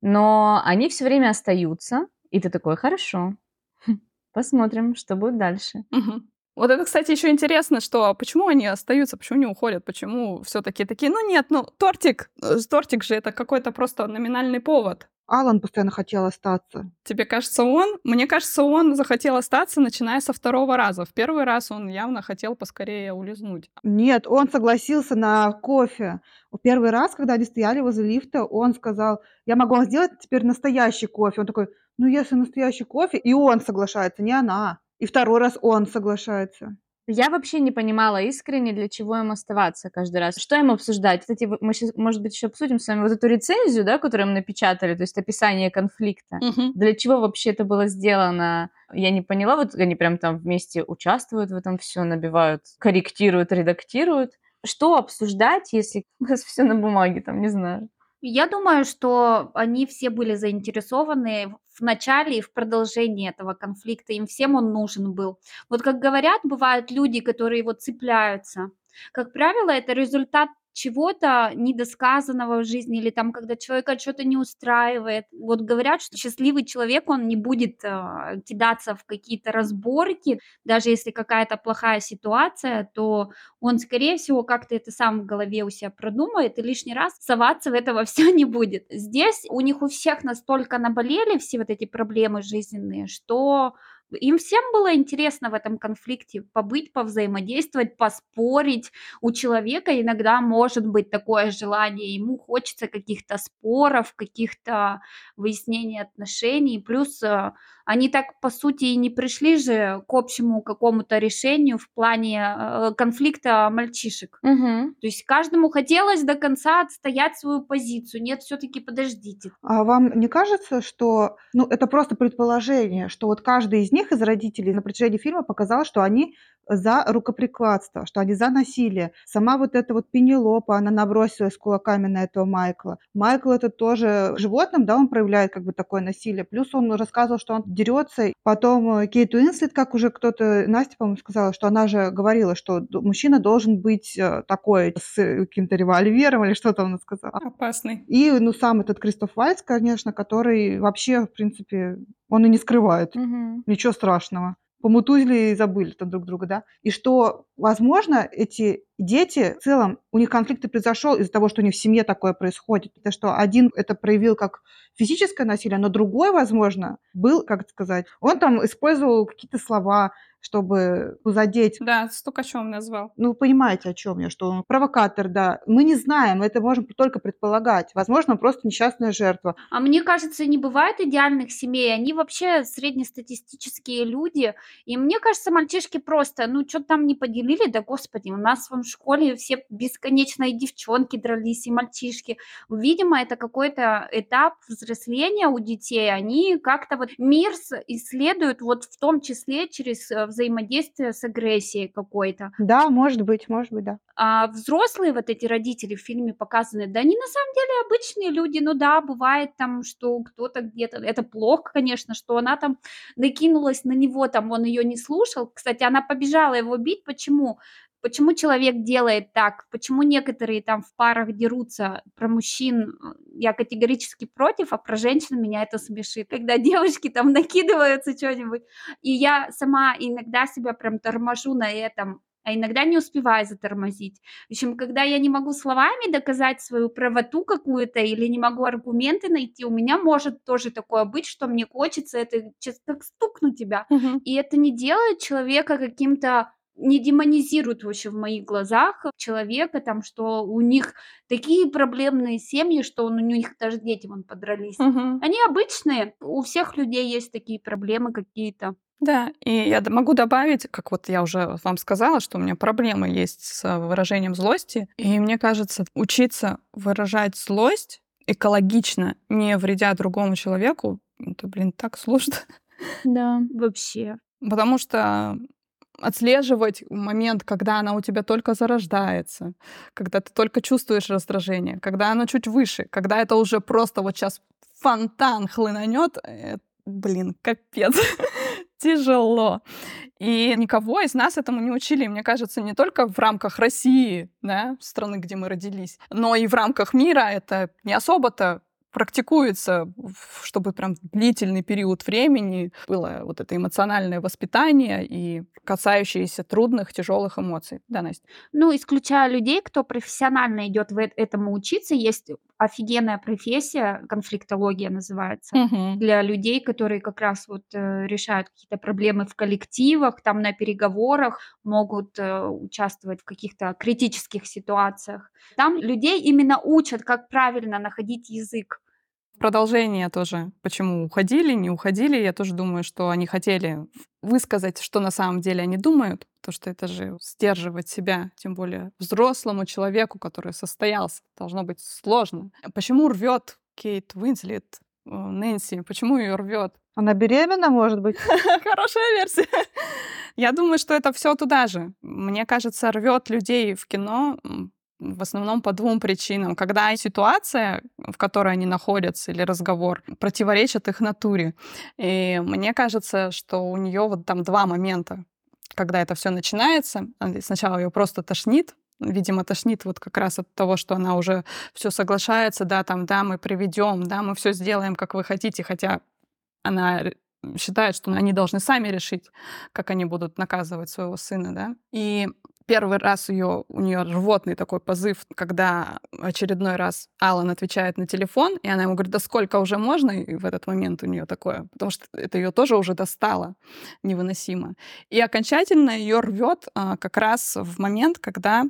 Но они все время остаются, и ты такой, хорошо, посмотрим, что будет дальше. Мгм. Вот это, кстати, еще интересно, что почему они остаются, почему не уходят, почему все-таки такие, ну нет, ну тортик, э, тортик же это какой-то просто номинальный повод. Алан постоянно хотел остаться. Тебе кажется, он? Мне кажется, он захотел остаться, начиная со второго раза. В первый раз он явно хотел поскорее улизнуть. Нет, он согласился на кофе. В первый раз, когда они стояли возле лифта, он сказал, я могу вам сделать теперь настоящий кофе. Он такой, ну если настоящий кофе, и он соглашается, не она. И второй раз он соглашается. Я вообще не понимала искренне, для чего им оставаться каждый раз. Что им обсуждать? Кстати, мы сейчас, может быть, еще обсудим с вами вот эту рецензию, да, которую мы напечатали, то есть описание конфликта. Мгм. Для чего вообще это было сделано? Я не поняла, вот они прям там вместе участвуют в этом все, набивают, корректируют, редактируют. Что обсуждать, если у нас все на бумаге, там, не знаю. Я думаю, что они все были заинтересованы в начале и в продолжении этого конфликта. Им всем он нужен был. Вот как говорят, бывают люди, которые вот цепляются. Как правило, это результат чего-то недосказанного в жизни или там, когда человека что-то не устраивает. Вот говорят, что счастливый человек, он не будет а, кидаться в какие-то разборки, даже если какая-то плохая ситуация, то он, скорее всего, как-то это сам в голове у себя продумает и лишний раз соваться в этого все не будет. Здесь у них у всех настолько наболели все вот эти проблемы жизненные, что им всем было интересно в этом конфликте побыть, повзаимодействовать, поспорить. У человека иногда может быть такое желание, ему хочется каких-то споров, каких-то выяснений отношений. Плюс э, они так, по сути, и не пришли же к общему какому-то решению в плане э, конфликта мальчишек. Мгм. То есть каждому хотелось до конца отстоять свою позицию. Нет, все-таки подождите. А вам не кажется, что, ну, это просто предположение, что вот каждый из них, из родителей, на протяжении фильма показал, что они за рукоприкладство, что они за насилие. Сама вот эта вот Пенелопа, она набросилась кулаками на этого Майкла. Майкл это тоже животным, да, он проявляет как бы такое насилие. Плюс он рассказывал, что он дерется. Потом э, Кейт Уинслет, как уже кто-то, Настя, по-моему, сказала, что она же говорила, что мужчина должен быть э, такой, с каким-то револьвером или что-то она сказала. Опасный. И, ну, сам этот Кристоф Вальц, конечно, который вообще, в принципе, он и не скрывает. Мгм. Ничего страшного. Помутузили и забыли там друг друга, да. И что, возможно, эти дети, в целом, у них конфликт и произошел из-за того, что у них в семье такое происходит. Это что один это проявил как физическое насилие, но другой, возможно, был, как это сказать, он там использовал какие-то слова, чтобы задеть Да, стукачом назвал. ну, вы понимаете, о чем я, что он провокатор, да. Мы не знаем, это можем только предполагать. Возможно, он просто несчастная жертва. А мне кажется, не бывает идеальных семей. Они вообще среднестатистические люди. И мне кажется, мальчишки просто, ну, что там не поделили, да господи, у нас в школе все бесконечно и девчонки дрались, и мальчишки. Видимо, это какой-то этап взросления у детей. Они как-то вот мир исследуют вот в том числе через э, взаимодействие с агрессией какой-то. Да, может быть, может быть, да. А взрослые вот эти родители в фильме показаны, да они на самом деле обычные люди, ну да, бывает там, что кто-то где-то, это плохо, конечно, что она там накинулась на него, там он ее не слушал, кстати, она побежала его бить, почему? Почему человек делает так? Почему некоторые там в парах дерутся про мужчин? Я категорически против, а про женщин меня это смешит. Когда девушки там накидываются что-нибудь, и я сама иногда себя прям торможу на этом, а иногда не успеваю затормозить. В общем, когда я не могу словами доказать свою правоту какую-то или не могу аргументы найти, у меня может тоже такое быть, что мне хочется это честно как стукнуть тебя. Мгм. И это не делает человека каким-то не демонизирует вообще в моих глазах человека, там, что у них такие проблемные семьи, что он, у них даже дети вон подрались. Мгм. Они обычные, у всех людей есть такие проблемы какие-то. Да, и я могу добавить, как вот я уже вам сказала, что у меня проблемы есть с э, выражением злости. И мне кажется, учиться выражать злость экологично, не вредя другому человеку, это, блин, так сложно. Да. Вообще. Потому что отслеживать момент, когда она у тебя только зарождается, когда ты только чувствуешь раздражение, когда оно чуть выше, когда это уже просто вот сейчас фонтан хлынанет, э, блин, капец, тяжело. И никого из нас этому не учили, мне кажется, не только в рамках России, да, страны, где мы родились, но и в рамках мира это не особо-то практикуется, чтобы прям длительный период времени было вот это эмоциональное воспитание и касающиеся трудных, тяжелых эмоций. Да, Настя? Ну, исключая людей, кто профессионально идет в этому учиться, есть офигенная профессия, конфликтология называется, Мгм. для людей, которые как раз вот э, решают какие-то проблемы в коллективах, там на переговорах, могут э, участвовать в каких-то критических ситуациях. Там людей именно учат, как правильно находить язык. Продолжение тоже, почему уходили, не уходили. Я тоже думаю, что они хотели высказать, что на самом деле они думают, потому что это же сдерживать себя, тем более взрослому человеку, который состоялся, должно быть сложно. Почему рвет Кейт Уинслет э, Нэнси? Почему ее рвет? Она беременна, может быть? Хорошая версия. Я думаю, что это все туда же. Мне кажется, рвет людей в кино в основном по двум причинам. Когда ситуация, в которой они находятся, или разговор, противоречит их натуре. И мне кажется, что у нее вот там два момента, когда это все начинается. Сначала ее просто тошнит, видимо, тошнит вот как раз от того, что она уже все соглашается, да, там, да, мы приведем, да, мы все сделаем, как вы хотите, хотя она считает, что они должны сами решить, как они будут наказывать своего сына, да. И первый раз ее, у нее рвотный такой позыв, когда очередной раз Алан отвечает на телефон, и она ему говорит, да сколько уже можно, и в этот момент у нее такое, потому что это ее тоже уже достало невыносимо. И окончательно ее рвет а, как раз в момент, когда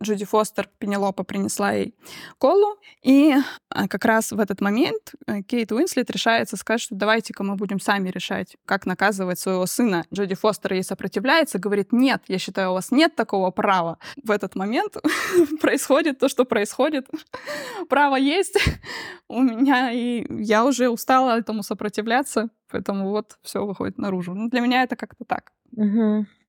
Джуди Фостер, Пенелопа принесла ей колу, и а, как раз в этот момент э, Кейт Уинслет решается сказать, что давайте-ка мы будем сами решать, как наказывать своего сына. Джуди Фостер ей сопротивляется, говорит, нет, я считаю, у вас нет такого права. В этот момент происходит то, что происходит. Право есть у меня, и я уже устала этому сопротивляться, поэтому вот все выходит наружу. Ну, для меня это как-то так.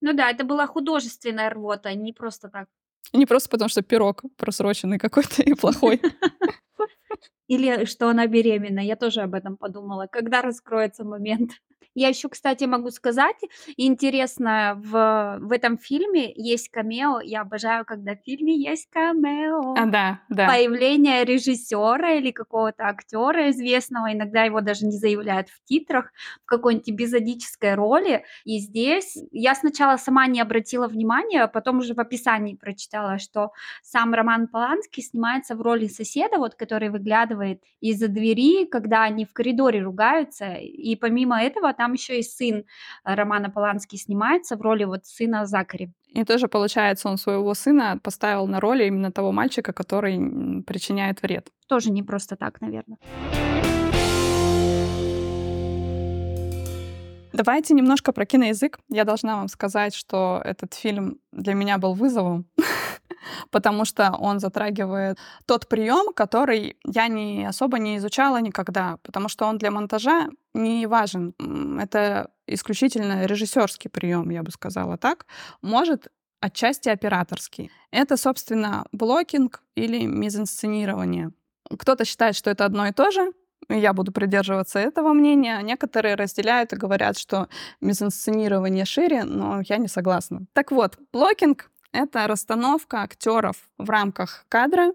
Ну да, это была художественная рвота, а не просто так. Не просто потому, что пирог просроченный какой-то и плохой. Или что она беременна. Я тоже об этом подумала. Когда раскроется момент? Я еще, кстати, могу сказать, интересно, в, в этом фильме есть камео. Я обожаю, когда в фильме есть камео. А, да, да. Появление режиссера или какого-то актера известного, иногда его даже не заявляют в титрах, в какой-нибудь эпизодической роли. И здесь я сначала сама не обратила внимания, а потом уже в описании прочитала, что сам Роман Поланский снимается в роли соседа, вот, который выглядывает из-за двери, когда они в коридоре ругаются. И помимо этого там еще и сын э, Романа Полански снимается в роли вот сына Закари. И тоже, получается, он своего сына поставил на роли именно того мальчика, который причиняет вред. Тоже не просто так, наверное. Давайте немножко про киноязык. Я должна вам сказать, что этот фильм для меня был вызовом, потому что он затрагивает тот прием, который я не особо не изучала никогда, потому что он для монтажа не важен. Это исключительно режиссерский прием, я бы сказала так. Может отчасти операторский. Это, собственно, блокинг или мизинсценирование. Кто-то считает, что это одно и то же, я буду придерживаться этого мнения. Некоторые разделяют и говорят, что мизинсценирование шире, но я не согласна. Так вот, блокинг — это расстановка актеров в рамках кадра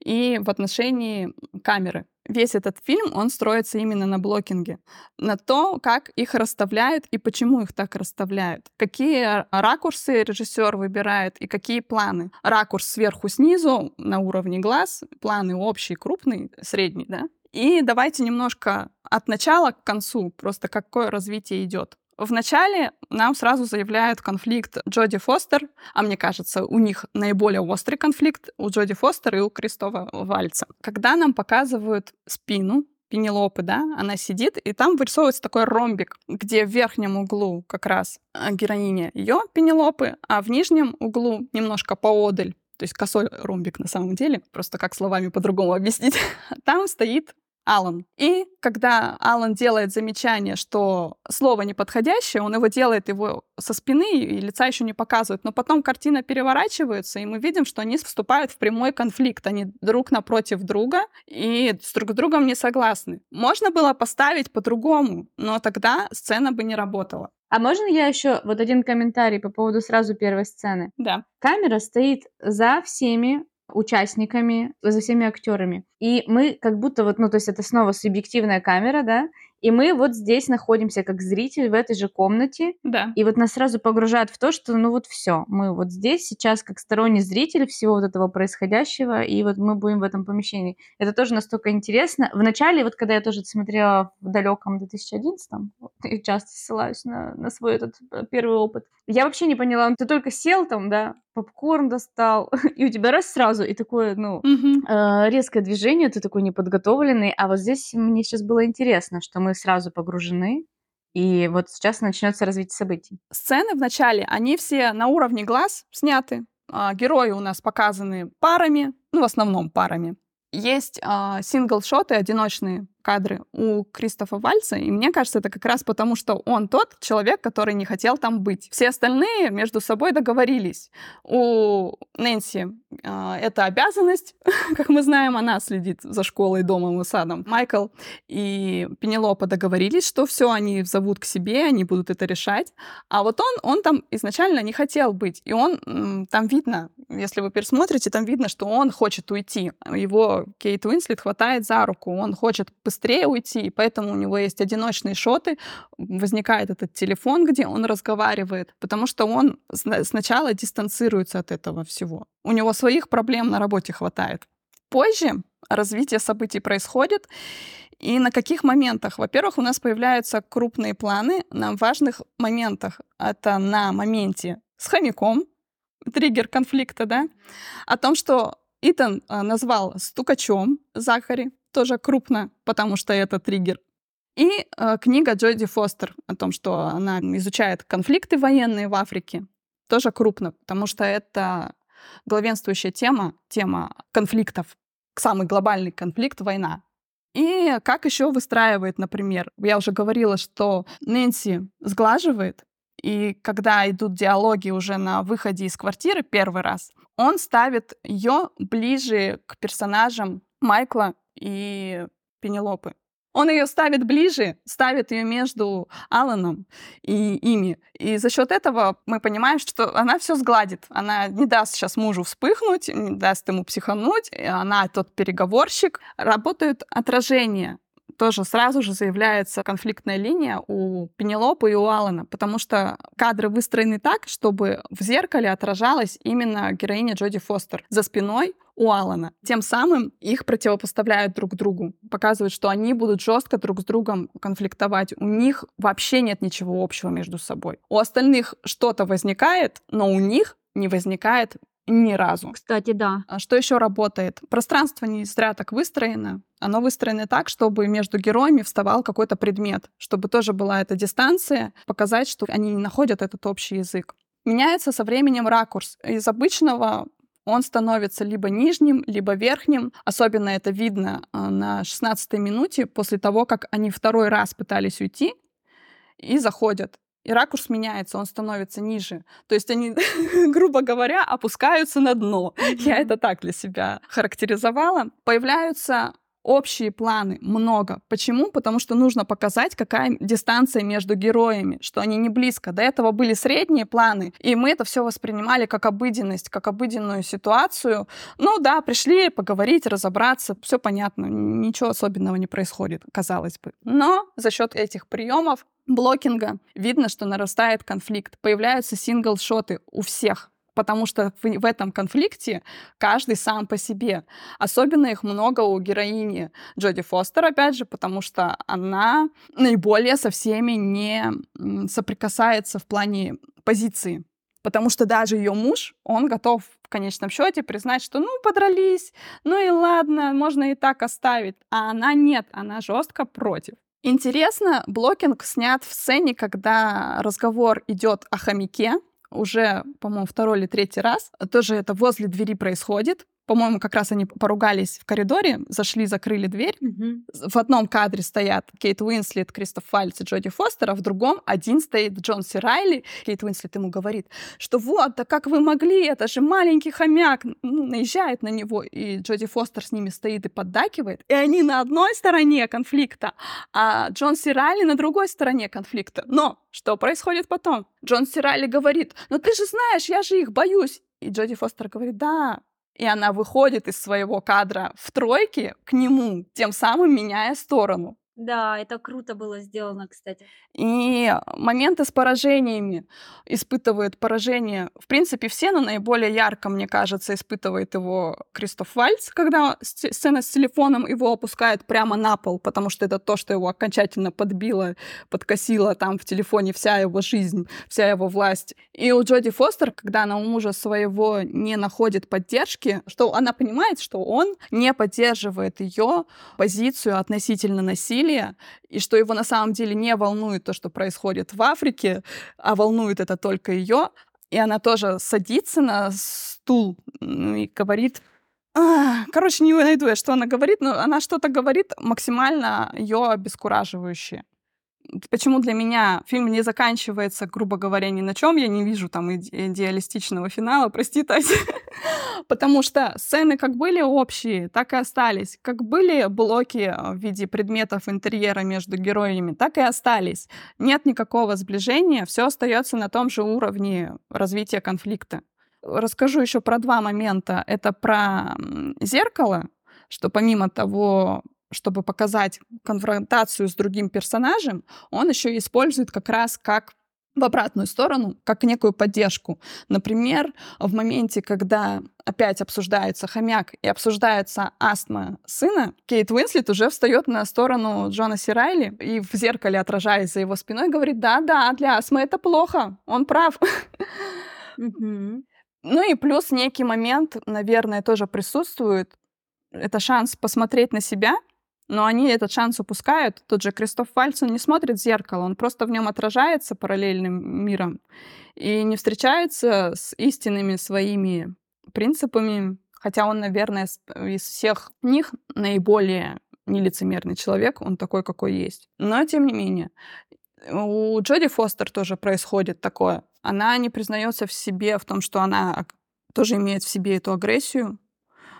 и в отношении камеры. Весь этот фильм, он строится именно на блокинге, на то, как их расставляют и почему их так расставляют, какие ракурсы режиссер выбирает и какие планы. Ракурс сверху снизу на уровне глаз, планы общий, крупный, средний, да. И давайте немножко от начала к концу, просто какое развитие идет. В начале нам сразу заявляют конфликт Джоди Фостер, а мне кажется, у них наиболее острый конфликт у Джоди Фостер и у Кристофа Вальца. Когда нам показывают спину Пенелопы, да, она сидит, и там вырисовывается такой ромбик, где в верхнем углу как раз а, героиня ее Пенелопы, а в нижнем углу немножко поодаль то есть косой ромбик на самом деле, просто как словами по-другому объяснить, там стоит Алан. И когда Алан делает замечание, что слово неподходящее, он его делает его со спины и лица еще не показывает, но потом картина переворачивается, и мы видим, что они вступают в прямой конфликт, они друг напротив друга и с друг с другом не согласны. Можно было поставить по-другому, но тогда сцена бы не работала. А можно я еще вот один комментарий по поводу сразу первой сцены? Да. Камера стоит за всеми, участниками, за всеми актерами. И мы как будто вот, ну, то есть это снова субъективная камера, да, и мы вот здесь находимся как зритель в этой же комнате, Да. и вот нас сразу погружают в то, что ну вот все, мы вот здесь сейчас как сторонний зритель всего вот этого происходящего, и вот мы будем в этом помещении. Это тоже настолько интересно. Вначале, вот когда я тоже смотрела в далеком 2011, и часто ссылаюсь на, на свой этот э, первый опыт, я вообще не поняла, ты только сел там, да, попкорн достал, и у тебя раз сразу, и такое, ну, э, резкое движение, ты такой неподготовленный, а вот здесь мне сейчас было интересно, что мы сразу погружены, и вот сейчас начнется развитие событий. Сцены в начале, они все на уровне глаз сняты. А, Герои у нас показаны парами, ну, в основном парами. Есть а, сингл-шоты, одиночные кадры у Кристофа Вальца, и мне кажется, это как раз потому, что он тот человек, который не хотел там быть. Все остальные между собой договорились. У Нэнси а, это обязанность, как мы знаем, она следит за школой, домом и садом. Майкл и Пенелопа договорились, что все, они зовут к себе, они будут это решать. А вот он, он там изначально не хотел быть. И он, там видно, если вы пересмотрите, там видно, что он хочет уйти. Его Кейт Уинслет хватает за руку, он хочет быстрее уйти, и поэтому у него есть одиночные шоты, возникает этот телефон, где он разговаривает, потому что он сна- сначала дистанцируется от этого всего. У него своих проблем на работе хватает. Позже развитие событий происходит, и на каких моментах? Во-первых, у нас появляются крупные планы на важных моментах. Это на моменте с хомяком, триггер конфликта, да, о том, что Итан а, назвал стукачом Захари, тоже крупно, потому что это триггер. И э, книга Джоди Фостер о том, что она изучает конфликты военные в Африке, тоже крупно, потому что это главенствующая тема, тема конфликтов, самый глобальный конфликт — война. И как еще выстраивает, например, я уже говорила, что Нэнси сглаживает, и когда идут диалоги уже на выходе из квартиры первый раз, он ставит ее ближе к персонажам Майкла и Пенелопы. Он ее ставит ближе, ставит ее между Аланом и ими. И за счет этого мы понимаем, что она все сгладит. Она не даст сейчас мужу вспыхнуть, не даст ему психануть. Она тот переговорщик. Работают отражения тоже сразу же заявляется конфликтная линия у Пенелопы и у Алана, потому что кадры выстроены так, чтобы в зеркале отражалась именно героиня Джоди Фостер за спиной у Алана. Тем самым их противопоставляют друг другу, показывают, что они будут жестко друг с другом конфликтовать. У них вообще нет ничего общего между собой. У остальных что-то возникает, но у них не возникает ни разу. Кстати, да. А Что еще работает? Пространство не зря так выстроено. Оно выстроено так, чтобы между героями вставал какой-то предмет, чтобы тоже была эта дистанция, показать, что они не находят этот общий язык. Меняется со временем ракурс. Из обычного он становится либо нижним, либо верхним. Особенно это видно а, на 16-й минуте, после того, как они второй раз пытались уйти и заходят. И ракурс меняется, он становится ниже. То есть они, грубо говоря, опускаются на дно. Я это так для себя характеризовала. Появляются общие планы много. Почему? Потому что нужно показать, какая дистанция между героями, что они не близко. До этого были средние планы, и мы это все воспринимали как обыденность, как обыденную ситуацию. Ну да, пришли поговорить, разобраться, все понятно, ничего особенного не происходит, казалось бы. Но за счет этих приемов блокинга видно, что нарастает конфликт. Появляются сингл-шоты у всех, потому что в, этом конфликте каждый сам по себе. Особенно их много у героини Джоди Фостер, опять же, потому что она наиболее со всеми не соприкасается в плане позиции. Потому что даже ее муж, он готов в конечном счете признать, что ну подрались, ну и ладно, можно и так оставить. А она нет, она жестко против. Интересно, blocking снят в сцене, когда разговор идет о хомяке, уже, по-моему, второй или третий раз. Тоже это возле двери происходит. По-моему, как раз они поругались в коридоре, зашли, закрыли дверь. В одном кадре стоят Кейт Уинслет, Кристоф Вальц и Джоди Фостер, а в другом один стоит Джон Си Райли. Кейт Уинслет ему говорит, что вот, да как вы могли, это же маленький хомяк. Ну, наезжает на него, и Джоди Фостер с ними стоит и поддакивает. И они на одной стороне конфликта, а Джон Си Райли на другой стороне конфликта. Но что происходит потом? Джон Си Райли говорит, ну ты же знаешь, я же их боюсь. И Джоди Фостер говорит, да, и она выходит из своего кадра в тройке к нему, тем самым меняя сторону. Да, это круто было сделано, кстати. И моменты с поражениями испытывают поражение. В принципе, все, но наиболее ярко, мне кажется, испытывает его Кристоф Вальц, когда сцена с телефоном его опускает прямо на пол, потому что это то, что его окончательно подбило, подкосило там в телефоне вся его жизнь, вся его власть. И у Джоди Фостер, когда она у мужа своего не находит поддержки, что она понимает, что он не поддерживает ее позицию относительно насилия, насилия, и что его на самом деле не волнует то, что происходит в Африке, а волнует это только ее. И она тоже садится на стул ну, и говорит, Короче, не найду я, что она говорит, но она что-то говорит максимально ее обескураживающее почему для меня фильм не заканчивается, грубо говоря, ни на чем. Я не вижу там иде- идеалистичного финала, прости, Тася. Потому что сцены как были общие, так и остались. Как были блоки э, в виде предметов интерьера между героями, так и остались. Нет никакого сближения, все остается на том же уровне развития конфликта. Расскажу еще про два момента. Это про зеркало, что помимо того, чтобы показать конфронтацию с другим персонажем, он еще использует как раз как в обратную сторону, как некую поддержку. Например, в моменте, когда опять обсуждается хомяк и обсуждается астма сына, Кейт Уинслет уже встает на сторону Джона Сирайли и в зеркале, отражаясь за его спиной, говорит, да-да, для астмы это плохо, он прав. Ну и плюс некий момент, наверное, тоже присутствует. Это шанс посмотреть на себя но они этот шанс упускают. Тот же Кристоф Вальцин не смотрит в зеркало, он просто в нем отражается параллельным миром и не встречается с истинными своими принципами, хотя он, наверное, из всех них наиболее нелицемерный человек, он такой, какой есть. Но, тем не менее, у Джоди Фостер тоже происходит такое. Она не признается в себе, в том, что она тоже имеет в себе эту агрессию,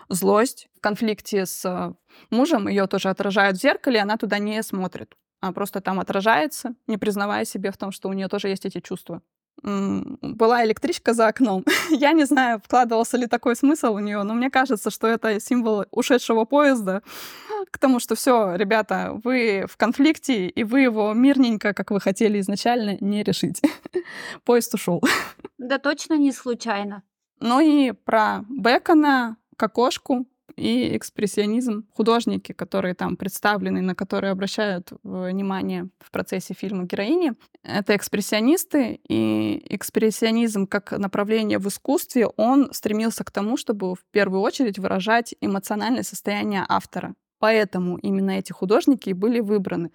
злость. В конфликте с э, мужем ее тоже отражают в зеркале, она туда не смотрит, а просто там отражается, не признавая себе в том, что у нее тоже есть эти чувства. Была электричка за окном. Я не знаю, вкладывался ли такой смысл у нее, но мне кажется, что это символ ушедшего поезда к тому, что все, ребята, вы в конфликте, и вы его мирненько, как вы хотели изначально, не решите. Поезд ушел. Да точно не случайно. Ну и про Бекона к окошку и экспрессионизм. Художники, которые там представлены, на которые обращают внимание в процессе фильма героини, это экспрессионисты, и экспрессионизм как направление в искусстве, он стремился к тому, чтобы в первую очередь выражать эмоциональное состояние автора. Поэтому именно эти художники и были выбраны.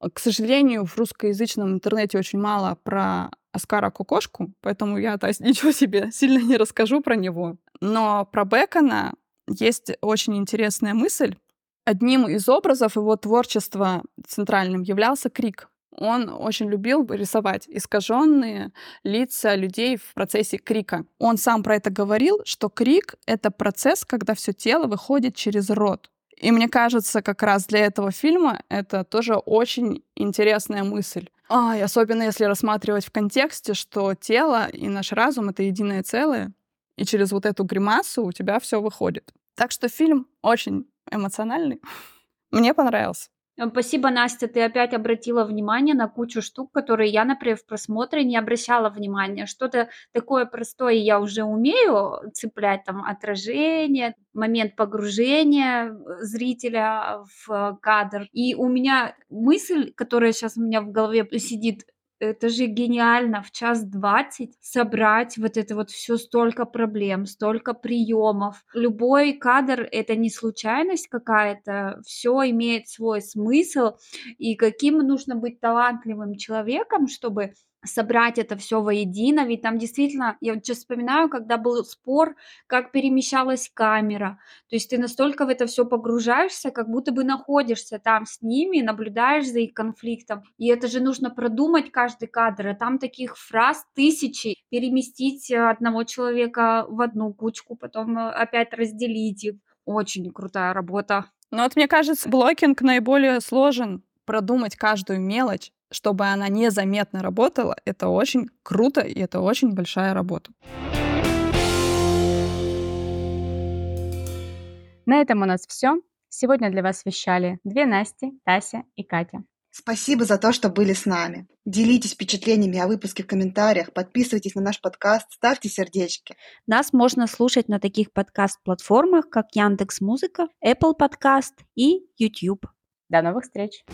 К сожалению, в русскоязычном интернете очень мало про Оскара Кукошку, поэтому я то есть, ничего себе сильно не расскажу про него. Но про Бекона есть очень интересная мысль. Одним из образов его творчества центральным являлся крик. Он очень любил рисовать искаженные лица людей в процессе крика. Он сам про это говорил, что крик — это процесс, когда все тело выходит через рот. И мне кажется, как раз для этого фильма это тоже очень интересная мысль. А, особенно если рассматривать в контексте, что тело и наш разум — это единое целое, и через вот эту гримасу у тебя все выходит. Так что фильм очень эмоциональный. Мне понравился. Э, спасибо, Настя, ты опять обратила внимание на кучу штук, которые я, например, в просмотре не обращала внимания. Что-то такое простое я уже умею цеплять, там, отражение, момент погружения э, зрителя в кадр. И у меня мысль, которая сейчас у меня в голове сидит, это же гениально в час двадцать собрать вот это вот все столько проблем, столько приемов. Любой кадр это не случайность какая-то, все имеет свой смысл. И каким нужно быть талантливым человеком, чтобы собрать это все воедино, ведь там действительно, я вот сейчас вспоминаю, когда был спор, как перемещалась камера, то есть ты настолько в это все погружаешься, как будто бы находишься там с ними, наблюдаешь за их конфликтом, и это же нужно продумать каждый кадр, а там таких фраз тысячи, переместить э, одного человека в одну кучку, потом э, опять разделить их, очень крутая работа. Ну вот мне кажется, блокинг наиболее сложен, продумать каждую мелочь, чтобы она незаметно работала, это очень круто и это очень большая работа. На этом у нас все. Сегодня для вас вещали две Насти, Тася и Катя. Спасибо за то, что были с нами. Делитесь впечатлениями о выпуске в комментариях, подписывайтесь на наш подкаст, ставьте сердечки. Нас можно слушать на таких подкаст-платформах, как Яндекс Музыка, Apple Podcast и YouTube. До новых встреч!